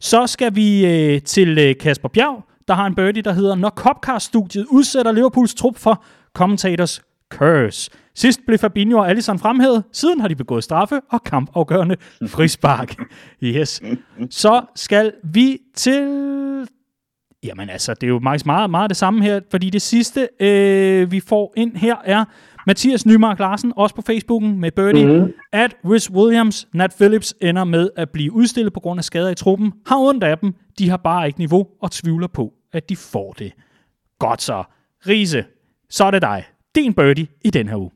Så skal vi øh, til øh, Kasper Bjerg, der har en birdie, der hedder, når Copcast-studiet udsætter Liverpools trup for commentators curse. Sidst blev Fabinho og Alisson fremhævet, siden har de begået straffe og kampafgørende frispark. Yes. Så skal vi til... Jamen altså, det er jo meget, meget, meget det samme her, fordi det sidste, øh, vi får ind her, er Mathias Nymark Larsen, også på Facebooken med Birdie, mm-hmm. at Rhys Williams, Nat Phillips ender med at blive udstillet på grund af skader i truppen, har ondt af dem, de har bare ikke niveau og tvivler på, at de får det. Godt så. Riese, så er det dig. Din birdie i den her uge.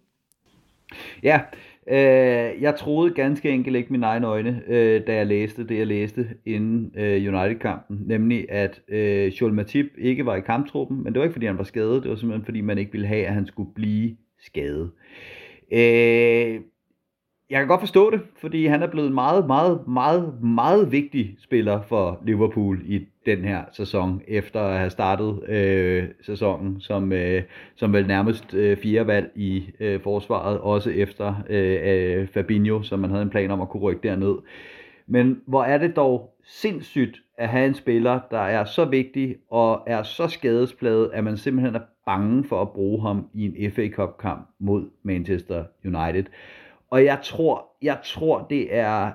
Ja, øh, jeg troede ganske enkelt ikke mine egne øjne, øh, da jeg læste det, jeg læste inden øh, United-kampen. Nemlig, at øh, Joel Matip ikke var i kamptruppen, men det var ikke, fordi han var skadet. Det var simpelthen, fordi man ikke ville have, at han skulle blive skadet. Øh, jeg kan godt forstå det, fordi han er blevet en meget, meget, meget, meget vigtig spiller for Liverpool i den her sæson, efter at have startet øh, sæsonen som, øh, som vel nærmest øh, fire valg i øh, forsvaret, også efter øh, øh, Fabinho, som man havde en plan om at kunne rykke derned. Men hvor er det dog sindssygt at have en spiller, der er så vigtig og er så skadespladet, at man simpelthen er bange for at bruge ham i en FA Cup kamp mod Manchester United. Og jeg tror, jeg tror, det er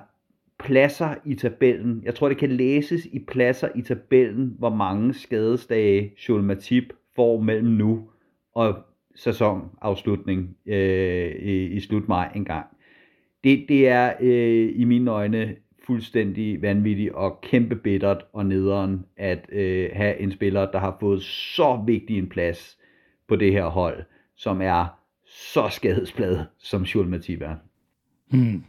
pladser i tabellen. Jeg tror, det kan læses i pladser i tabellen, hvor mange skadesdage Joel Matip får mellem nu og sæsonafslutning øh, i, i slut maj engang. Det, det er øh, i mine øjne fuldstændig vanvittigt og kæmpe bittert og nederen at øh, have en spiller, der har fået så vigtig en plads på det her hold, som er så skadespladet, som Joel Matip er. Hmm.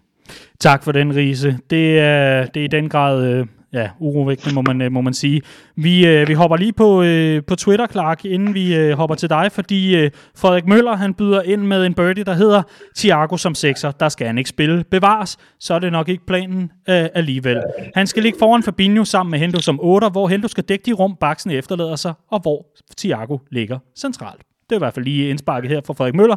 Tak for den, Riese. Det er, det er i den grad øh, ja, urovækkende, må man, øh, må man sige. Vi, øh, vi hopper lige på, øh, på Twitter, Clark, inden vi øh, hopper til dig, fordi øh, Frederik Møller han byder ind med en birdie, der hedder Thiago som sekser. Der skal han ikke spille. Bevares, så er det nok ikke planen øh, alligevel. Han skal ligge foran Fabinho sammen med Hendo som 8, hvor Hendo skal dække de rum, baksen efterlader sig, og hvor Thiago ligger centralt. Det er i hvert fald lige indsparket her fra Frederik Møller.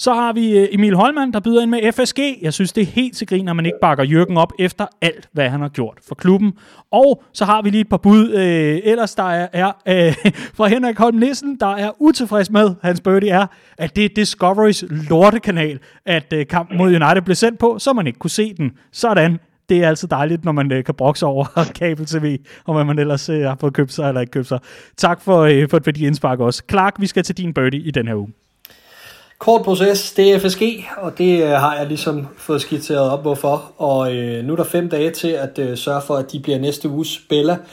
Så har vi øh, Emil Holmand, der byder ind med FSG. Jeg synes, det er helt til grin, at man ikke bakker Jørgen op efter alt, hvad han har gjort for klubben. Og så har vi lige et par bud. Øh, ellers der er, er øh, fra Henrik Holm Nissen, der er utilfreds med, hans birdie er, at det er Discoverys lortekanal, at øh, kampen mod United blev sendt på, så man ikke kunne se den. Sådan det er altid dejligt, når man øh, kan brokse over kabel-tv, og hvad man ellers øh, har fået købt sig eller ikke købt sig. Tak for, øh, for, et de indspark også. Clark, vi skal til din birdie i den her uge. Kort proces, det er FSG, og det øh, har jeg ligesom fået skitseret op, hvorfor. Og øh, nu er der fem dage til at øh, sørge for, at de bliver næste uges Bella.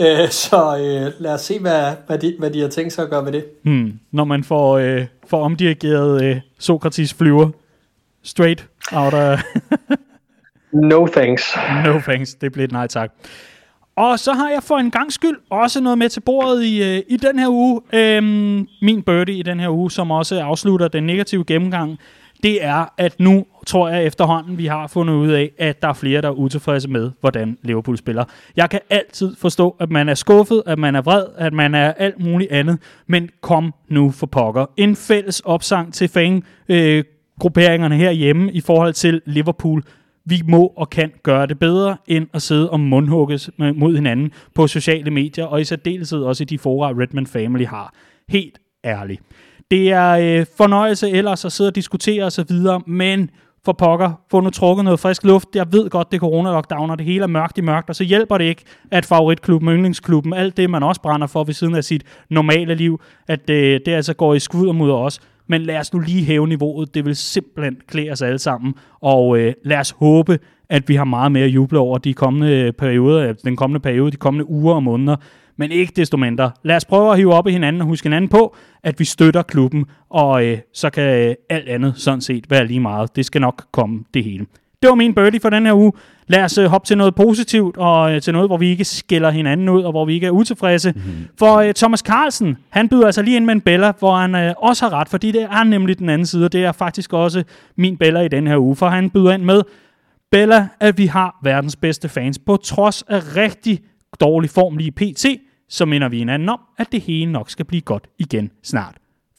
Øh, så øh, lad os se, hvad, hvad, de, hvad de har tænkt sig at gøre ved det. Hmm. Når man får, øh, får omdirigeret øh, Sokrates flyver straight out af... no thanks. No thanks, det blev et nej tak. Og så har jeg for en gang skyld også noget med til bordet i, øh, i den her uge. Øhm, min birdie i den her uge, som også afslutter den negative gennemgang, det er, at nu tror jeg efterhånden, vi har fundet ud af, at der er flere, der er utilfredse med, hvordan Liverpool spiller. Jeg kan altid forstå, at man er skuffet, at man er vred, at man er alt muligt andet, men kom nu for pokker. En fælles opsang til fan øh, grupperingerne herhjemme i forhold til Liverpool vi må og kan gøre det bedre, end at sidde og mundhugges mod hinanden på sociale medier, og i særdeleshed også i de fora, Redman Family har. Helt ærligt. Det er øh, fornøjelse ellers at sidde og diskutere osv., men for pokker, få nu trukket noget frisk luft. Jeg ved godt, det er corona-lockdown, og det hele er mørkt i mørkt, og så hjælper det ikke, at favoritklubben, yndlingsklubben, alt det, man også brænder for ved siden af sit normale liv, at øh, det altså går i skud og mod os. Men lad os nu lige hæve niveauet. Det vil simpelthen klæde os alle sammen. Og øh, lad os håbe, at vi har meget mere at juble over de kommende øh, perioder, den kommende periode, de kommende uger og måneder. Men ikke desto mindre. Lad os prøve at hive op i hinanden og huske hinanden på, at vi støtter klubben, og øh, så kan øh, alt andet sådan set være lige meget. Det skal nok komme det hele. Det var min birdie for den her uge. Lad os øh, hoppe til noget positivt, og øh, til noget, hvor vi ikke skiller hinanden ud, og hvor vi ikke er utilfredse. Mm-hmm. For øh, Thomas Carlsen, han byder altså lige ind med en Bella, hvor han øh, også har ret, fordi det er nemlig den anden side, og det er faktisk også min Bella i den her uge, for han byder ind med Bella, at vi har verdens bedste fans, på trods af rigtig dårlig form lige pt., så minder vi hinanden om, at det hele nok skal blive godt igen snart.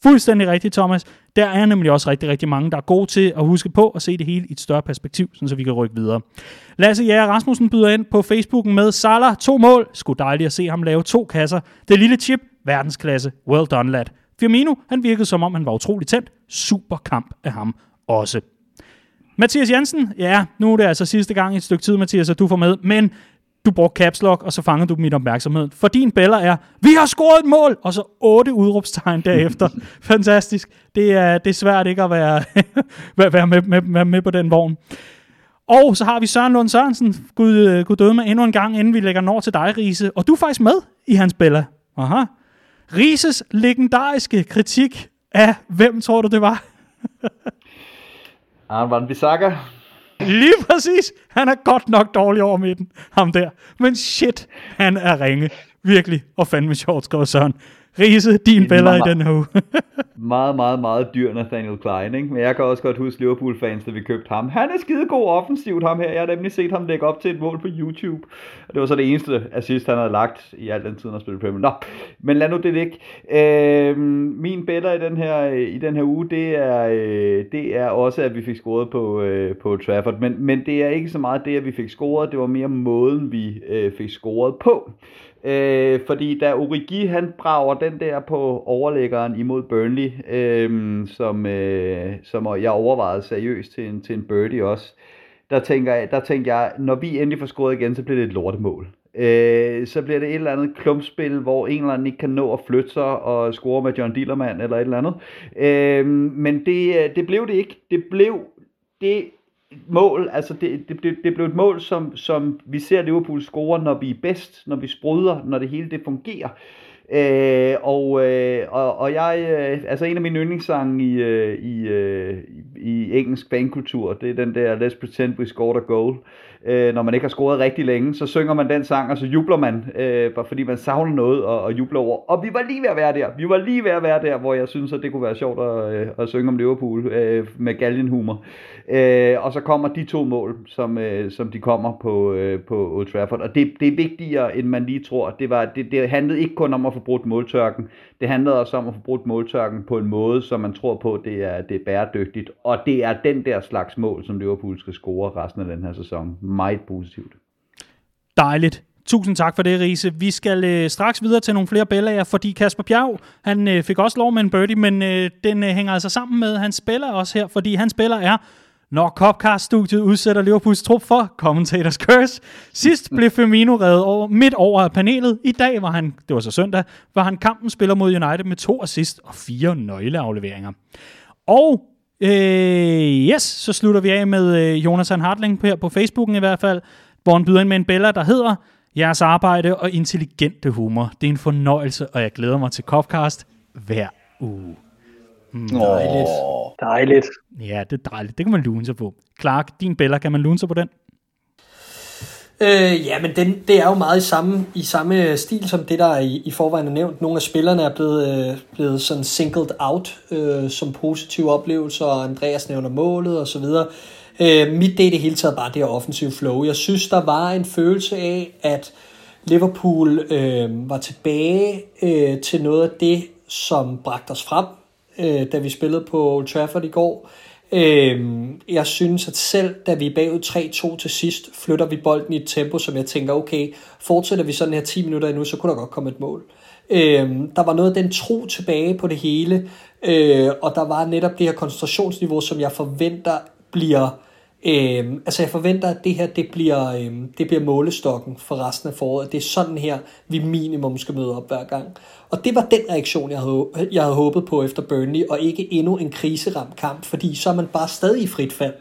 Fuldstændig rigtigt, Thomas. Der er nemlig også rigtig, rigtig mange, der er gode til at huske på at se det hele i et større perspektiv, så vi kan rykke videre. Lasse Jæger Rasmussen byder ind på Facebooken med Salah, to mål. Sku dejligt at se ham lave to kasser. Det lille chip, verdensklasse. Well done, lad. Firmino, han virkede som om, han var utrolig tændt. Super kamp af ham også. Mathias Jensen, ja, nu er det altså sidste gang i et stykke tid, Mathias, at du får med, men du brugte caps lock, og så fangede du mit opmærksomhed. For din bæller er, vi har scoret et mål, og så otte udråbstegn derefter. Fantastisk. Det er, det er svært ikke at være, være med, med, med, med på den vogn. Og så har vi Søren Lund Sørensen, Gud, Gud døde med endnu en gang, inden vi lægger nord til dig, Riese. Og du er faktisk med i hans bæller. Aha. Rises legendariske kritik af, hvem tror du det var? Arne Bissaka. Lige præcis. Han er godt nok dårlig over midten, ham der. Men shit, han er ringe. Virkelig. Og fandme sjovt, skrev Søren. Riese, din bæller i den her uge. meget, meget, meget dyr Nathaniel Klein, ikke? Men jeg kan også godt huske Liverpool-fans, da vi købte ham. Han er skide god offensivt, ham her. Jeg har nemlig set ham lægge op til et mål på YouTube. Og det var så det eneste assist, han havde lagt i al den tid, han spillede Premier Nå, men lad nu det ligge. Øh, min bæller i den her, i den her uge, det er, øh, det er også, at vi fik scoret på, øh, på Trafford. Men, men det er ikke så meget det, at vi fik scoret. Det var mere måden, vi øh, fik scoret på. Øh, fordi da Origi han brager den der på overlæggeren imod Burnley, øh, som, øh, som jeg overvejede seriøst til en, til en birdie også, der tænker, jeg, der tænker jeg, når vi endelig får scoret igen, så bliver det et lortemål. Øh, så bliver det et eller andet klumpspil, hvor en eller anden ikke kan nå at flytte sig og score med John Dillermand eller et eller andet. Øh, men det, øh, det blev det ikke. Det blev det mål, altså det, det, det, det blev et mål, som, som vi ser Liverpool score, når vi er bedst, når vi sprøder, når det hele det fungerer. Øh, og, øh, og, og jeg, øh, altså en af mine yndlingssange i, øh, i, øh, i engelsk fankultur, det er den der Let's Pretend We Scored a Goal. Øh, når man ikke har scoret rigtig længe, så synger man den sang, og så jubler man, øh, bare fordi man savner noget og, og jubler over. Og vi var lige ved at være der. Vi var lige ved at være der, hvor jeg synes, at det kunne være sjovt at, øh, at synge om Liverpool øh, med galgenhumor. Øh, og så kommer de to mål, som, øh, som de kommer på, øh, på Old Trafford. Og det, det er vigtigere, end man lige tror. Det, var, det, det handlede ikke kun om at få brudt måltørken. Det handlede også om at få brudt måltørken på en måde, som man tror på, det er, det er bæredygtigt. Og det er den der slags mål, som Liverpool skal score resten af den her sæson. Meget positivt. Dejligt. Tusind tak for det, Riese. Vi skal øh, straks videre til nogle flere bellager, fordi Kasper Bjerg, han øh, fik også lov med en birdie, men øh, den øh, hænger altså sammen med hans spiller også her, fordi hans spiller er når Copcast-studiet udsætter Liverpools trup for Commentators Curse. Sidst blev Firmino reddet over, midt over af panelet. I dag var han, det var så søndag, var han kampen spiller mod United med to assist og fire nøgleafleveringer. Og øh, yes, så slutter vi af med øh, Jonathan Hartling her på Facebooken i hvert fald, hvor han byder ind med en bella, der hedder Jeres arbejde og intelligente humor. Det er en fornøjelse, og jeg glæder mig til Copcast hver uge. Mm, dejligt. Oh. Dejligt. Ja, det er dejligt. Det kan man lune sig på. Clark, din Bella, kan man lune sig på den? Øh, ja, men den, det er jo meget i samme, i samme stil som det, der er i, i forvejen er nævnt. Nogle af spillerne er blevet, øh, blevet sådan singled out øh, som positive oplevelser, og Andreas nævner målet og så videre. Øh, mit det er det hele taget bare det her offensive flow. Jeg synes, der var en følelse af, at Liverpool øh, var tilbage øh, til noget af det, som bragte os frem øh, da vi spillede på Old Trafford i går. Øh, jeg synes, at selv da vi er bagud 3-2 til sidst, flytter vi bolden i et tempo, som jeg tænker, okay, fortsætter vi sådan her 10 minutter endnu, så kunne der godt komme et mål. Øh, der var noget af den tro tilbage på det hele, øh, og der var netop det her koncentrationsniveau, som jeg forventer bliver Øhm, altså jeg forventer, at det her det bliver, øhm, det bliver målestokken for resten af foråret. Det er sådan her, vi minimum skal møde op hver gang. Og det var den reaktion, jeg havde, jeg havde håbet på efter Burnley, og ikke endnu en kriseramt kamp, fordi så er man bare stadig i frit fald.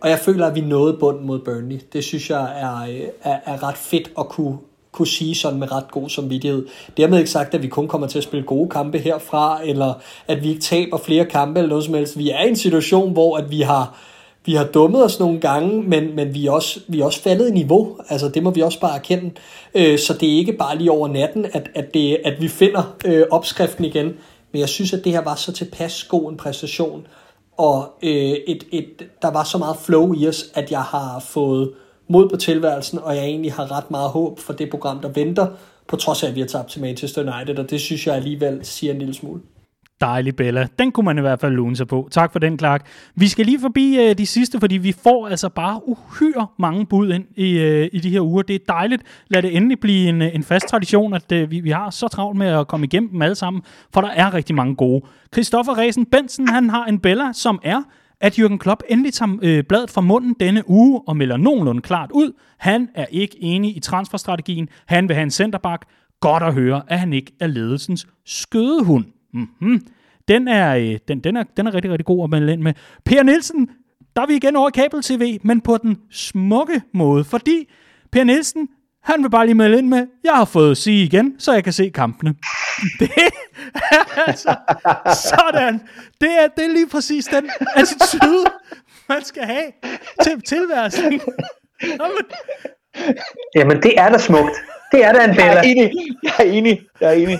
Og jeg føler, at vi nåede bunden mod Burnley. Det synes jeg er, øh, er, er ret fedt at kunne, kunne sige sådan med ret god samvittighed. Dermed ikke sagt, at vi kun kommer til at spille gode kampe herfra, eller at vi ikke taber flere kampe eller noget som helst. Vi er i en situation, hvor at vi har vi har dummet os nogle gange, men, men vi, er også, vi er også faldet i niveau. Altså, det må vi også bare erkende. Øh, så det er ikke bare lige over natten, at, at, det, at vi finder øh, opskriften igen. Men jeg synes, at det her var så tilpas god en præstation, og øh, et, et, der var så meget flow i os, at jeg har fået mod på tilværelsen, og jeg egentlig har ret meget håb for det program, der venter, på trods af, at vi har tabt til Manchester United, og det synes jeg alligevel siger en lille smule. Dejlig Bella. Den kunne man i hvert fald lune sig på. Tak for den, Clark. Vi skal lige forbi øh, de sidste, fordi vi får altså bare uhyre mange bud ind i, øh, i de her uger. Det er dejligt. Lad det endelig blive en, øh, en fast tradition, at øh, vi, vi har så travlt med at komme igennem dem alle sammen, for der er rigtig mange gode. Christoffer Resen Bensen, han har en Bella, som er at Jürgen Klopp endelig tager øh, bladet fra munden denne uge og melder nogenlunde klart ud. Han er ikke enig i transferstrategien. Han vil have en centerback. Godt at høre, at han ikke er ledelsens skødehund. Mm-hmm. Den er, øh, den, den, er, den er rigtig, rigtig god at melde ind med. Per Nielsen, der er vi igen over kabel-tv, men på den smukke måde, fordi Per Nielsen, han vil bare lige melde ind med, jeg har fået sige igen, så jeg kan se kampene. Det er altså sådan. Det er, det er lige præcis den attitude, man skal have til tilværelsen. Jamen det er da smukt. Det er da en Bella. Jeg er enig. Jeg er enig. Jeg er enig.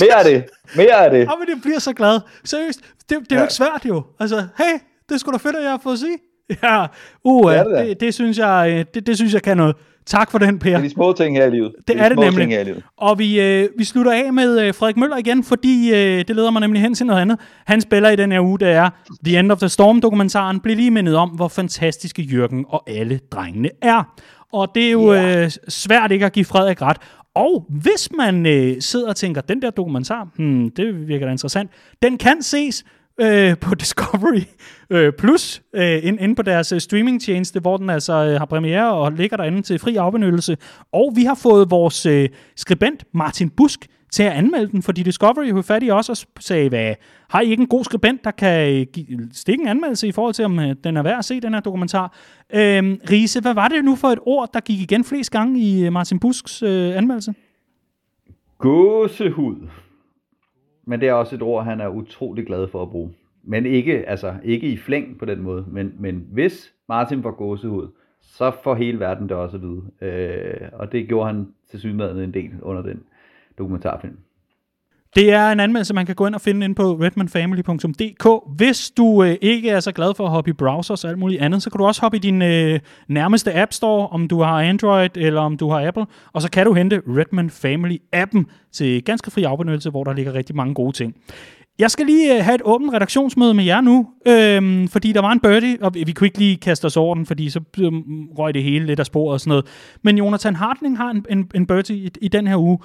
Mere af det. Mere af det. Ja, men det bliver så glad. Seriøst, det, det er ja. jo ikke svært jo. Altså, hey, det skulle da fedt, at jeg har fået at sige. Ja, uh, det, det, det, det, synes jeg, øh, det, det synes jeg kan noget. Tak for den, Per. Det er de små ting her i livet. Det, det er, er det nemlig. Her i livet. Og vi, øh, vi slutter af med øh, Frederik Møller igen, fordi øh, det leder mig nemlig hen til noget andet. Han spiller i den her uge, det er The End of the Storm-dokumentaren. Bliv lige mindet om, hvor fantastiske Jørgen og alle drengene er. Og det er jo yeah. øh, svært ikke at give Frederik ret. Og hvis man øh, sidder og tænker, den der dokumentar, hmm, det virker da interessant, den kan ses øh, på Discovery øh, Plus øh, inde ind på deres øh, streamingtjeneste, hvor den altså øh, har premiere og ligger derinde til fri afbenyttelse. Og vi har fået vores øh, skribent Martin Busk til at anmelde den, fordi Discovery havde fat i os og sagde, hvad, har I ikke en god skribent, der kan øh, give, stikke en anmeldelse i forhold til, om øh, den er værd at se, den her dokumentar? Øhm, Riese, hvad var det nu for et ord, der gik igen flest gange i øh, Martin Busks øh, anmeldelse? Gåsehud. Men det er også et ord, han er utrolig glad for at bruge. Men ikke, altså, ikke i flæng på den måde. Men, men hvis Martin får gåsehud, så får hele verden det også at vide. Øh, og det gjorde han til synligheden en del under den dokumentarfilm. Det er en anmeldelse, man kan gå ind og finde ind på redmanfamily.dk. Hvis du øh, ikke er så glad for at hoppe i browsers og alt muligt andet, så kan du også hoppe i din øh, nærmeste App Store, om du har Android eller om du har Apple, og så kan du hente Redman Family-appen til ganske fri afbenyttelse, hvor der ligger rigtig mange gode ting. Jeg skal lige øh, have et åbent redaktionsmøde med jer nu, øhm, fordi der var en birdie, og vi kunne ikke lige kaste os over den, fordi så øh, røg det hele lidt af sporet og sådan noget. Men Jonathan Hartling har en, en, en birdie i, i den her uge,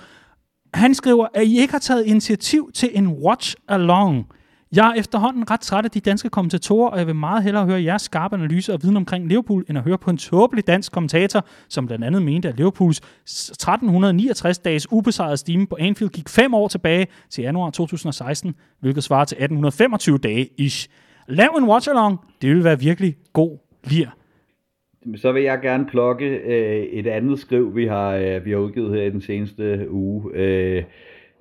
han skriver, at I ikke har taget initiativ til en watch-along. Jeg er efterhånden ret træt af de danske kommentatorer, og jeg vil meget hellere høre jeres skarpe analyser og viden omkring Liverpool, end at høre på en tåbelig dansk kommentator, som blandt andet mente, at Liverpools 1369 dages ubesejrede stime på Anfield gik fem år tilbage til januar 2016, hvilket svarer til 1825 dage ish. Lav en watch-along, det vil være virkelig god lir så vil jeg gerne plukke øh, et andet skriv, vi har, øh, vi har udgivet her i den seneste uge. Øh,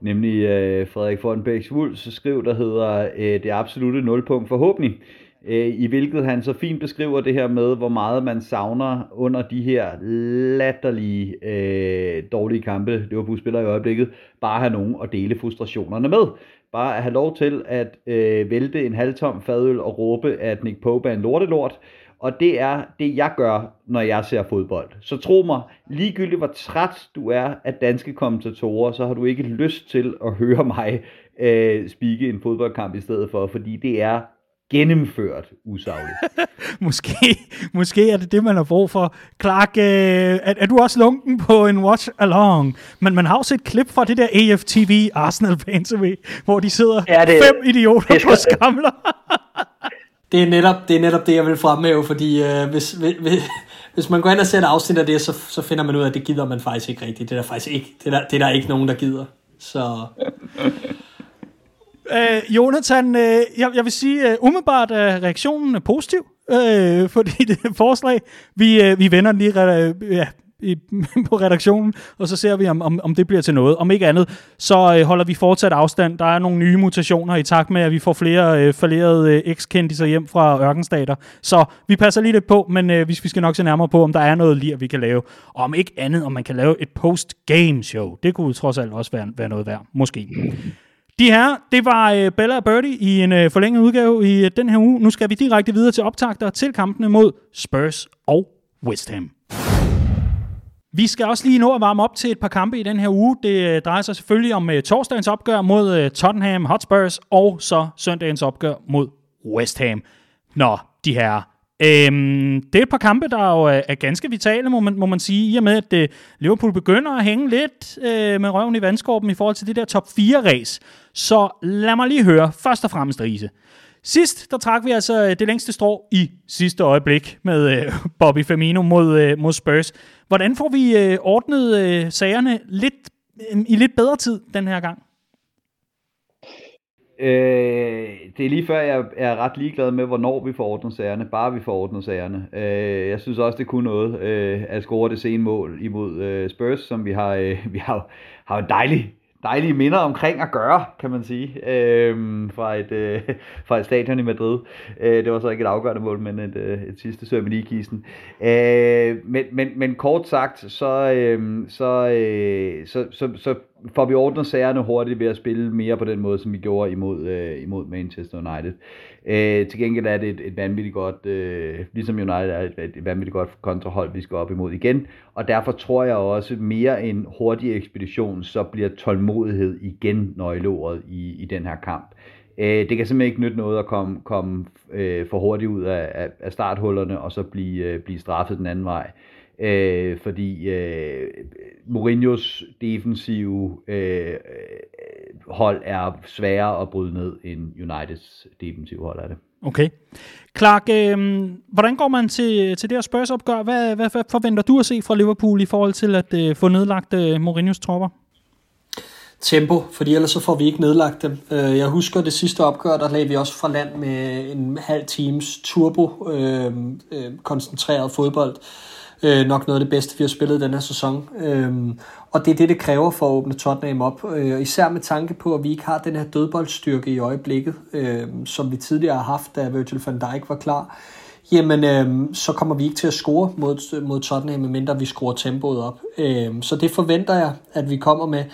nemlig øh, Frederik Fornbæks Wulfs skriv, der hedder øh, Det absolute nulpunkt forhåbentlig. Øh, I hvilket han så fint beskriver det her med, hvor meget man savner under de her latterlige øh, dårlige kampe, Liverpool spiller i øjeblikket, bare have nogen at dele frustrationerne med. Bare at have lov til at øh, vælte en halvtom fadøl og råbe, at Nick Pope er en lortelort, og det er det, jeg gør, når jeg ser fodbold. Så tro mig, ligegyldigt hvor træt du er af danske kommentatorer, så har du ikke lyst til at høre mig øh, spike en fodboldkamp i stedet for, fordi det er gennemført usagligt. Måske, måske er det det, man har brug for. Clark, øh, er, er du også lunken på en watch along? Men man har også et klip fra det der AFTV Arsenal fans hvor de sidder Ja, det- fem idioter det skal- på skamler. Det er netop det, er netop det jeg vil fremhæve, fordi øh, hvis, hvis, hvis man går ind og ser et afsnit af det, så, så finder man ud af, at det gider man faktisk ikke rigtigt. Det er der faktisk ikke, det er der, det er der ikke nogen, der gider. Så Øh, Jonathan, øh, jeg, jeg vil sige, øh, umiddelbart er reaktionen er positiv øh, for dit forslag. Vi, øh, vi vender lige øh, ja, i, på redaktionen, og så ser vi, om, om, om det bliver til noget. Om ikke andet, så øh, holder vi fortsat afstand. Der er nogle nye mutationer i takt med, at vi får flere øh, falderede øh, ekskendiser hjem fra ørkenstater. Så vi passer lige lidt på, men øh, hvis vi skal nok se nærmere på, om der er noget lir, vi kan lave. Og om ikke andet, om man kan lave et post-game show. Det kunne trods alt også være, være noget værd. Måske. De her, det var øh, Bella og Birdie i en øh, forlænget udgave i øh, den her uge. Nu skal vi direkte videre til optagter til kampene mod Spurs og West Ham. Vi skal også lige nå at varme op til et par kampe i den her uge. Det øh, drejer sig selvfølgelig om øh, torsdagens opgør mod øh, Tottenham Hotspurs, og så søndagens opgør mod West Ham. Nå, de her. Øhm, det er et par kampe, der jo er, ganske vitale, må man, må man sige, i og med, at øh, Liverpool begynder at hænge lidt øh, med røven i vandskorben i forhold til det der top 4-race. Så lad mig lige høre, først og fremmest, Riese. Sidst, der trak vi altså det længste strå i sidste øjeblik med øh, Bobby Firmino mod, øh, mod Spurs. Hvordan får vi øh, ordnet øh, sagerne lidt, øh, i lidt bedre tid den her gang? Øh, det er lige før, jeg er ret ligeglad med, hvornår vi får ordnet sagerne. Bare vi får ordnet sagerne. Øh, jeg synes også, det kunne noget øh, at score det sene mål imod øh, Spurs, som vi har, øh, vi har, har en dejlig dejlige minder omkring at gøre, kan man sige, øh, fra, et, øh, fra et stadion i Madrid. Øh, det var så ikke et afgørende mål, men et, øh, et sidste søm i ligekisten. Øh, men, men, men kort sagt, så, øh, så, øh, så, så, så får vi ordnet sagerne hurtigt ved at spille mere på den måde, som vi gjorde imod, øh, imod Manchester United. Øh, til gengæld er det et, et vanvittigt godt, øh, ligesom United er et, et vanvittigt godt kontrahold, vi skal op imod igen. Og derfor tror jeg også mere en hurtig ekspedition, så bliver tålmodighed igen nøgleordet i, i den her kamp. Øh, det kan simpelthen ikke nytte noget at komme, komme øh, for hurtigt ud af, af, af starthullerne, og så blive, øh, blive straffet den anden vej. Øh, fordi øh, Mourinhos defensive øh, hold er sværere at bryde ned end Uniteds defensive hold er det. Okay. Clark, øh, hvordan går man til, til det her Spurs-opgør? Hvad, hvad, hvad forventer du at se fra Liverpool i forhold til at øh, få nedlagt øh, Mourinhos tropper? tempo, fordi ellers så får vi ikke nedlagt dem. Øh, Jeg husker det sidste opgør, der lagde vi også fra land med en halv times turbo øh, øh, koncentreret fodbold. Øh, Øh, nok noget af det bedste, vi har spillet den her sæson. Øh, og det er det, det kræver for at åbne Tottenham op. Øh, især med tanke på, at vi ikke har den her dødboldstyrke i øjeblikket, øh, som vi tidligere har haft, da Virgil van Dijk var klar. Jamen, øh, så kommer vi ikke til at score mod, mod Tottenham, medmindre vi skruer tempoet op. Øh, så det forventer jeg, at vi kommer med.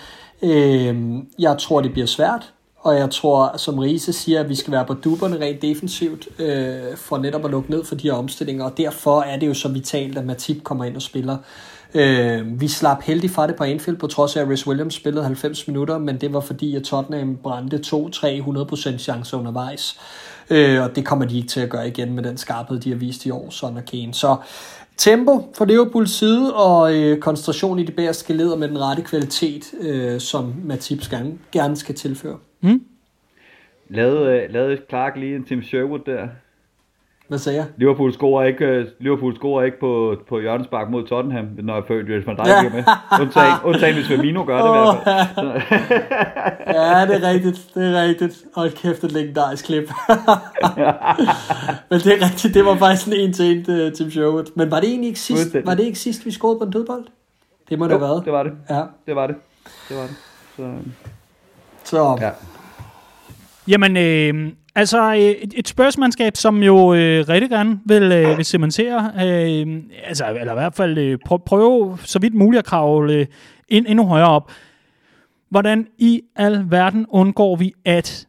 Øh, jeg tror, det bliver svært, og jeg tror, som Riese siger, at vi skal være på duberne rent defensivt, øh, for netop at lukke ned for de her omstillinger, og derfor er det jo så vitalt, at Matip kommer ind og spiller. Øh, vi slap heldigt fra det på Anfield, på trods af, at Rhys Williams spillede 90 minutter, men det var fordi, at Tottenham brændte 2-3-100% chancer undervejs. Øh, og det kommer de ikke til at gøre igen med den skarphed, de har vist i år, Son og Kane. Så tempo fra Liverpools side, og øh, koncentration i de bagerste leder med den rette kvalitet, øh, som Matip gerne, gerne skal tilføre. Lavede, øh, lavede Clark lige en Tim Sherwood der? Hvad sagde jeg? Liverpool scorer ikke, øh, Liverpool scorer ikke på, på hjørnespark mod Tottenham, når jeg følte, at van Dijk Ja. med. Undtagen, undtagen hvis Firmino gør det i hvert fald. Ja, det er rigtigt. Det er rigtigt. Hold kæft, et legendarisk klip. Men det er rigtigt. Det var faktisk en en til en uh, Tim Sherwood. Men var det egentlig ikke sidst, var det ikke sidst, vi scorede på en dødbold? Det må det have jo, været. det var det. Ja. Det var det. Det var det. Så, Så ja. Jamen, øh, altså øh, et, et spørgsmålskab, som jo øh, rigtig gerne vil, øh, vil cementere, øh, altså, eller i hvert fald øh, prøve så vidt muligt at kravle øh, ind, endnu højere op. Hvordan i al verden undgår vi at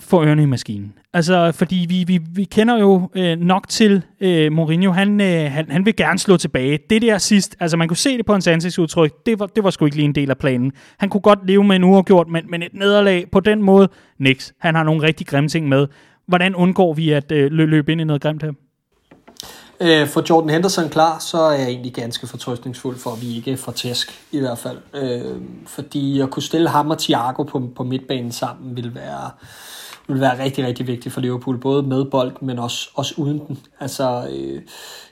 få ørerne i maskinen? Altså, fordi vi, vi, vi kender jo øh, nok til øh, Mourinho. Han, øh, han, han vil gerne slå tilbage. Det der sidst, altså man kunne se det på hans ansigtsudtryk, det var, det var sgu ikke lige en del af planen. Han kunne godt leve med en uafgjort, men, men et nederlag på den måde, niks. Han har nogle rigtig grimme ting med. hvordan undgår vi at øh, løbe ind i noget grimt her? Øh, for Jordan Henderson klar, så er jeg egentlig ganske fortrøstningsfuld for, at vi ikke får tæsk i hvert fald. Øh, fordi at kunne stille ham og Thiago på, på midtbanen sammen vil være, vil være rigtig, rigtig vigtig for Liverpool, både med bold, men også, også uden den. Altså, øh,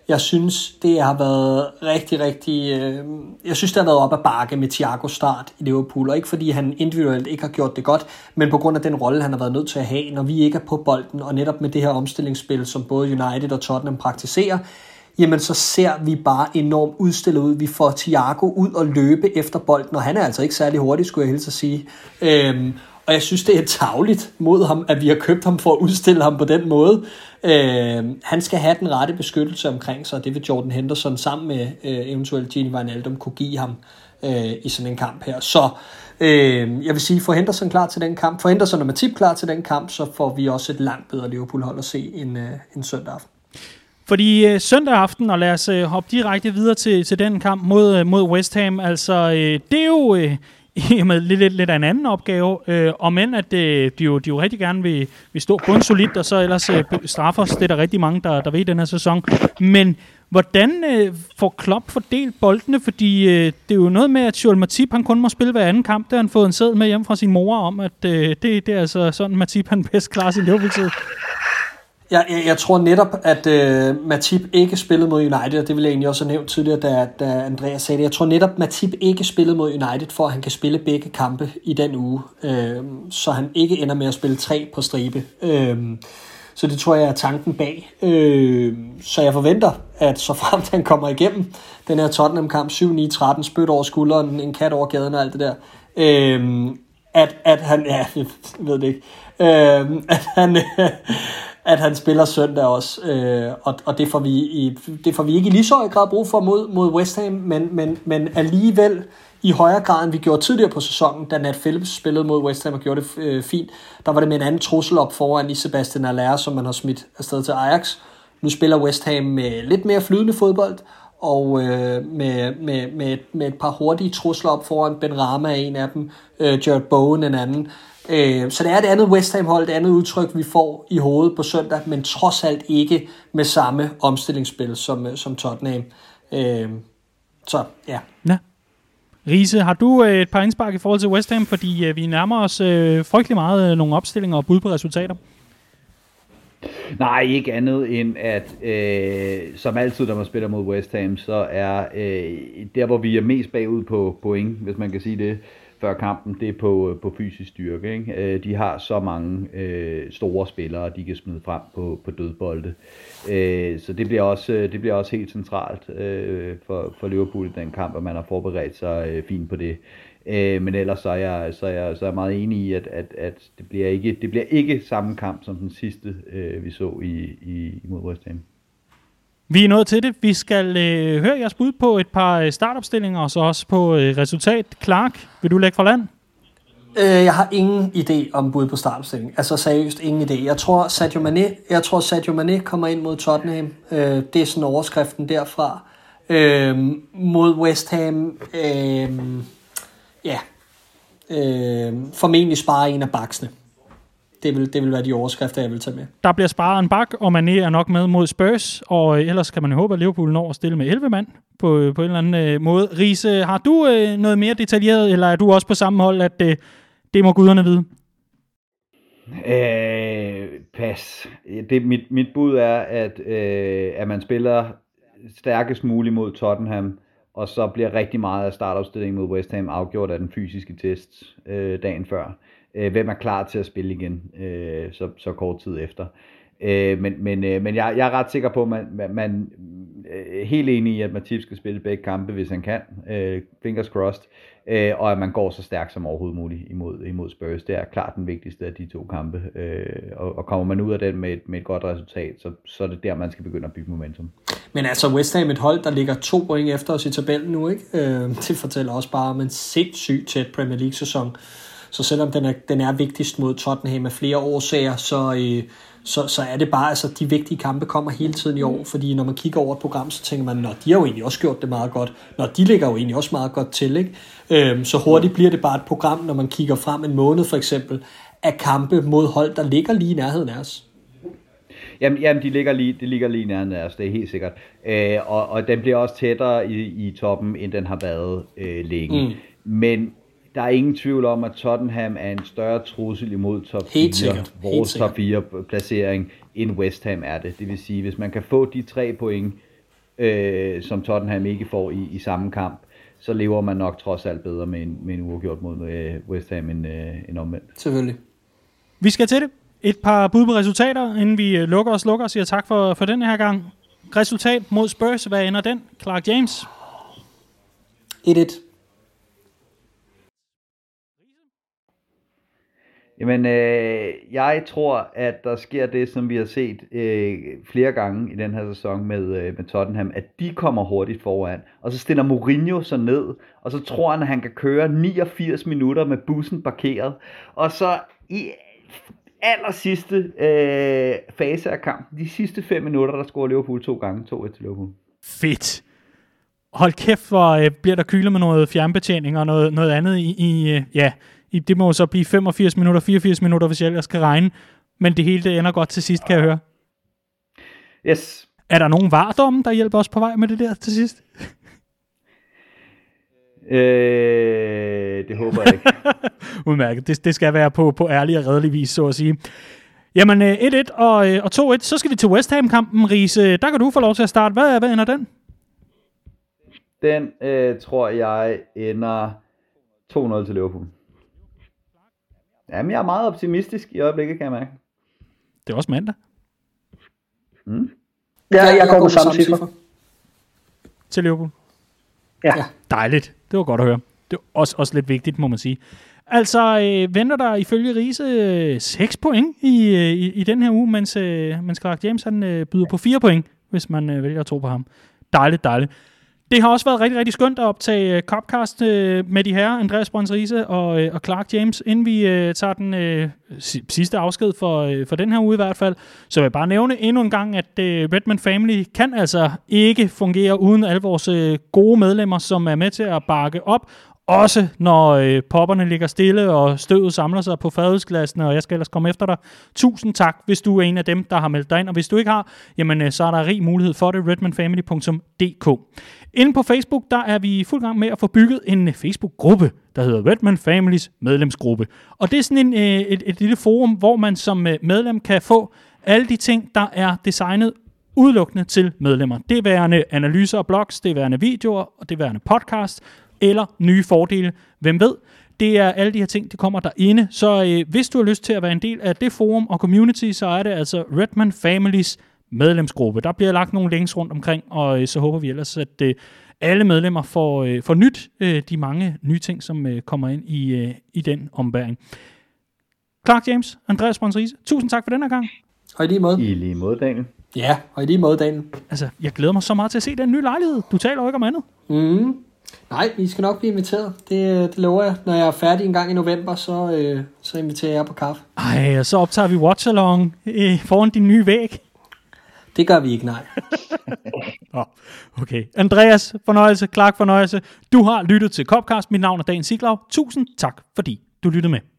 jeg synes, det har været rigtig, rigtig... Øh, jeg synes, det har været op ad bakke med Thiago start i Liverpool, og ikke fordi han individuelt ikke har gjort det godt, men på grund af den rolle, han har været nødt til at have, når vi ikke er på bolden, og netop med det her omstillingsspil, som både United og Tottenham praktiserer, jamen så ser vi bare enormt udstillet ud. Vi får Thiago ud og løbe efter bolden, og han er altså ikke særlig hurtig, skulle jeg helst at sige. Øhm, og jeg synes, det er tavligt mod ham, at vi har købt ham for at udstille ham på den måde. Øh, han skal have den rette beskyttelse omkring sig, og det vil Jordan Henderson sammen med øh, eventuelt Gini Wijnaldum kunne give ham øh, i sådan en kamp her. Så øh, jeg vil sige, for Henderson klar til den kamp, for Henderson og Matip klar til den kamp, så får vi også et langt bedre Liverpool-hold at se en, øh, en søndag aften. Fordi øh, søndag aften, og lad os øh, hoppe direkte videre til, til den kamp mod, øh, mod West Ham, altså øh, det er jo øh, med lidt, lidt, lidt af en anden opgave, øh, og men at øh, de, jo, de jo rigtig gerne vil, vil stå bundsolidt, og så ellers øh, straffe os, det er der rigtig mange, der, der ved i den her sæson. Men hvordan øh, får Klopp fordelt boldene? Fordi øh, det er jo noget med, at Joel Matip han kun må spille hver anden kamp, der han fået en sæd med hjem fra sin mor om, at øh, det, det er altså sådan, Matip han bedst klarer sin liverpool jeg, jeg, jeg tror netop, at øh, Matip ikke spillede mod United, og det ville jeg egentlig også have nævnt tidligere, da, da Andreas sagde det. Jeg tror netop, Matip ikke spillede mod United, for at han kan spille begge kampe i den uge, øh, så han ikke ender med at spille tre på stribe. Øh, så det tror jeg er tanken bag. Øh, så jeg forventer, at så frem han kommer igennem den her Tottenham-kamp, 7-9-13, spyt over skulderen, en kat over gaden og alt det der, øh, at, at han, ja, jeg ved det ikke, øh, at han, at han spiller søndag også, øh, og, og det, får vi i, det får vi ikke i lige så høj grad brug for mod, mod West Ham, men, men, men alligevel i højere grad, end vi gjorde tidligere på sæsonen, da Nat Phillips spillede mod West Ham og gjorde det øh, fint. Der var det med en anden trussel op foran i Sebastian Allaire, som man har smidt afsted til Ajax. Nu spiller West Ham med lidt mere flydende fodbold, og øh, med, med, med, med et par hurtige trusler op foran. Ben Rama er en af dem, øh, Jared Bowen en anden. Øh, så det er det andet West Ham hold, det andet udtryk, vi får i hovedet på søndag, men trods alt ikke med samme omstillingsspil som, øh, som Tottenham. Øh, så ja. ja. Riese, har du øh, et par indspark i forhold til West Ham, fordi øh, vi nærmer os øh, frygtelig meget nogle opstillinger og bud på resultater? Nej, ikke andet end at, øh, som altid, når man spiller mod West Ham, så er øh, der, hvor vi er mest bagud på point, hvis man kan sige det, før kampen, det er på, øh, på fysisk styrke. Ikke? Øh, de har så mange øh, store spillere, de kan smide frem på, på dødbolde. Øh, så det bliver, også, øh, det bliver også helt centralt øh, for, for Liverpool i den kamp, at man har forberedt sig øh, fint på det. Øh, men ellers så er jeg, så er jeg, så er jeg meget enig i, at, at, at det, bliver ikke, det bliver ikke samme kamp som den sidste, øh, vi så i, i, imod West Ham. Vi er nået til det. Vi skal øh, høre jeres bud på et par øh, startopstillinger, og så også på øh, resultat. Clark, vil du lægge fra land? Øh, jeg har ingen idé om bud på startopstilling. Altså seriøst ingen idé. Jeg tror Sadio Mane, jeg tror Sadio Mane kommer ind mod Tottenham. Øh, det er sådan overskriften derfra. Øh, mod West Ham. Øh, ja. Øh, formentlig spare en af baksene det vil, det vil være de overskrifter, jeg vil tage med. Der bliver sparet en bak, og Mané er nok med mod Spurs, og øh, ellers kan man jo håbe, at Liverpool når at stille med 11 mand på, øh, på en eller anden øh, måde. Riese, har du øh, noget mere detaljeret, eller er du også på samme hold, at øh, det må guderne vide? Øh, pas. Det, mit, mit bud er, at, øh, at man spiller stærkest muligt mod Tottenham, og så bliver rigtig meget af startopstillingen mod West Ham afgjort af den fysiske test øh, dagen før øh, hvem er klar til at spille igen øh, så, så kort tid efter. Øh, men men, øh, men jeg, jeg er ret sikker på, at man, man, man øh, helt enig i, at Matip skal spille begge kampe, hvis han kan. Øh, fingers crossed. Øh, og at man går så stærkt som overhovedet muligt imod, imod Spurs. Det er klart den vigtigste af de to kampe. Øh, og, og kommer man ud af den med et, med et godt resultat, så, så er det der, man skal begynde at bygge momentum. Men altså West Ham et hold, der ligger to point efter os i tabellen nu, ikke? Øh, det fortæller også bare om en sindssygt tæt Premier League-sæson. Så selvom den er, den er vigtigst mod Tottenham af flere årsager, så, øh, så, så er det bare, altså de vigtige kampe kommer hele tiden i år, fordi når man kigger over et program, så tænker man, at de har jo egentlig også gjort det meget godt. Når de ligger jo egentlig også meget godt til, ikke? Øhm, så hurtigt bliver det bare et program, når man kigger frem en måned for eksempel, af kampe mod hold, der ligger lige i nærheden af os. Jamen, jamen de ligger lige, det ligger lige nærmere os, det er helt sikkert. Øh, og, og den bliver også tættere i, i toppen, end den har været øh, længe. Mm. Men der er ingen tvivl om, at Tottenham er en større trussel imod top 4, Helt sikkert. Helt vores sikkert. top 4 placering, end West Ham er det. Det vil sige, hvis man kan få de tre point, øh, som Tottenham ikke får i, i samme kamp, så lever man nok trods alt bedre med en, med en uafgjort mod øh, West Ham end, øh, end omvendt. Selvfølgelig. Vi skal til det. Et par bud på resultater, inden vi øh, lukker og slukker og siger tak for, for den her gang. Resultat mod Spurs, hvad ender den? Clark James? 1-1. Jamen, øh, jeg tror, at der sker det, som vi har set øh, flere gange i den her sæson med, øh, med Tottenham, at de kommer hurtigt foran, og så stiller Mourinho sig ned, og så tror han, at han kan køre 89 minutter med bussen parkeret, og så i aller sidste øh, fase af kampen, de sidste 5 minutter, der scorer Liverpool to gange, 2-1 til Liverpool. Fedt. Hold kæft, hvor øh, bliver der kylet med noget fjernbetjening og noget, noget andet i, i øh, ja, det må jo så blive 85 minutter, 84 minutter, hvis jeg ellers skal regne. Men det hele det ender godt til sidst, kan jeg høre. Yes. Er der nogen vardomme, der hjælper os på vej med det der til sidst? Øh, det håber jeg ikke. Udmærket. Det, det skal være på, på ærlig og redelig vis, så at sige. Jamen, øh, 1-1 og, øh, og 2-1. Så skal vi til West Ham-kampen, Riese. Der kan du få lov til at starte. Hvad, hvad ender den? Den øh, tror jeg ender 2-0 til Liverpool. Jamen, jeg er meget optimistisk i øjeblikket, kan jeg mærke. Det er også mandag. Ja, jeg, går med samme cifre. til Liverpool. Ja. Ja. Dejligt. Det var godt at høre. Det var også, også lidt vigtigt, må man sige. Altså, øh, venter der ifølge Riese øh, 6 point i, øh, i, i den her uge, mens, øh, mens Clark James han, øh, byder på 4 point, hvis man øh, vælger at tro på ham. Dejligt, dejligt. Det har også været rigtig, rigtig skønt at optage uh, Copcast uh, med de her, Andreas Brøns Riese og, uh, og Clark James, inden vi uh, tager den uh, sidste afsked for, uh, for den her uge i hvert fald. Så vil jeg bare nævne endnu en gang, at uh, Redman Family kan altså ikke fungere uden alle vores uh, gode medlemmer, som er med til at bakke op. Også når øh, popperne ligger stille, og støvet samler sig på fadelsglassene, og jeg skal ellers komme efter dig. Tusind tak, hvis du er en af dem, der har meldt dig ind. Og hvis du ikke har, jamen, øh, så er der rig mulighed for det. redmanfamily.dk Inde på Facebook, der er vi i fuld gang med at få bygget en øh, Facebook-gruppe, der hedder Redman Families medlemsgruppe. Og det er sådan en, øh, et, et lille forum, hvor man som øh, medlem kan få alle de ting, der er designet udelukkende til medlemmer. Det er værende analyser og blogs, det er værende videoer, og det er værende podcast, eller nye fordele. Hvem ved? Det er alle de her ting, det kommer derinde. Så øh, hvis du har lyst til at være en del af det forum og community, så er det altså Redman Families medlemsgruppe. Der bliver lagt nogle links rundt omkring, og øh, så håber vi ellers, at øh, alle medlemmer får, øh, får nyt øh, de mange nye ting, som øh, kommer ind i, øh, i den ombæring. Clark James, Andreas Brøns tusind tak for den her gang. Og i lige måde. I lige måde, Daniel. Ja, og i lige måde, Daniel. Altså, jeg glæder mig så meget til at se den nye lejlighed. Du taler jo ikke om andet. Mm. Nej, I skal nok blive inviteret. Det, det lover jeg. Når jeg er færdig en gang i november, så, øh, så inviterer jeg på kaffe. Ej, og så optager vi Watch Along øh, foran din nye væg. Det gør vi ikke, nej. Nå, okay. Andreas, fornøjelse. Clark, fornøjelse. Du har lyttet til Copcast. Mit navn er Dan Siglaug. Tusind tak, fordi du lyttede med.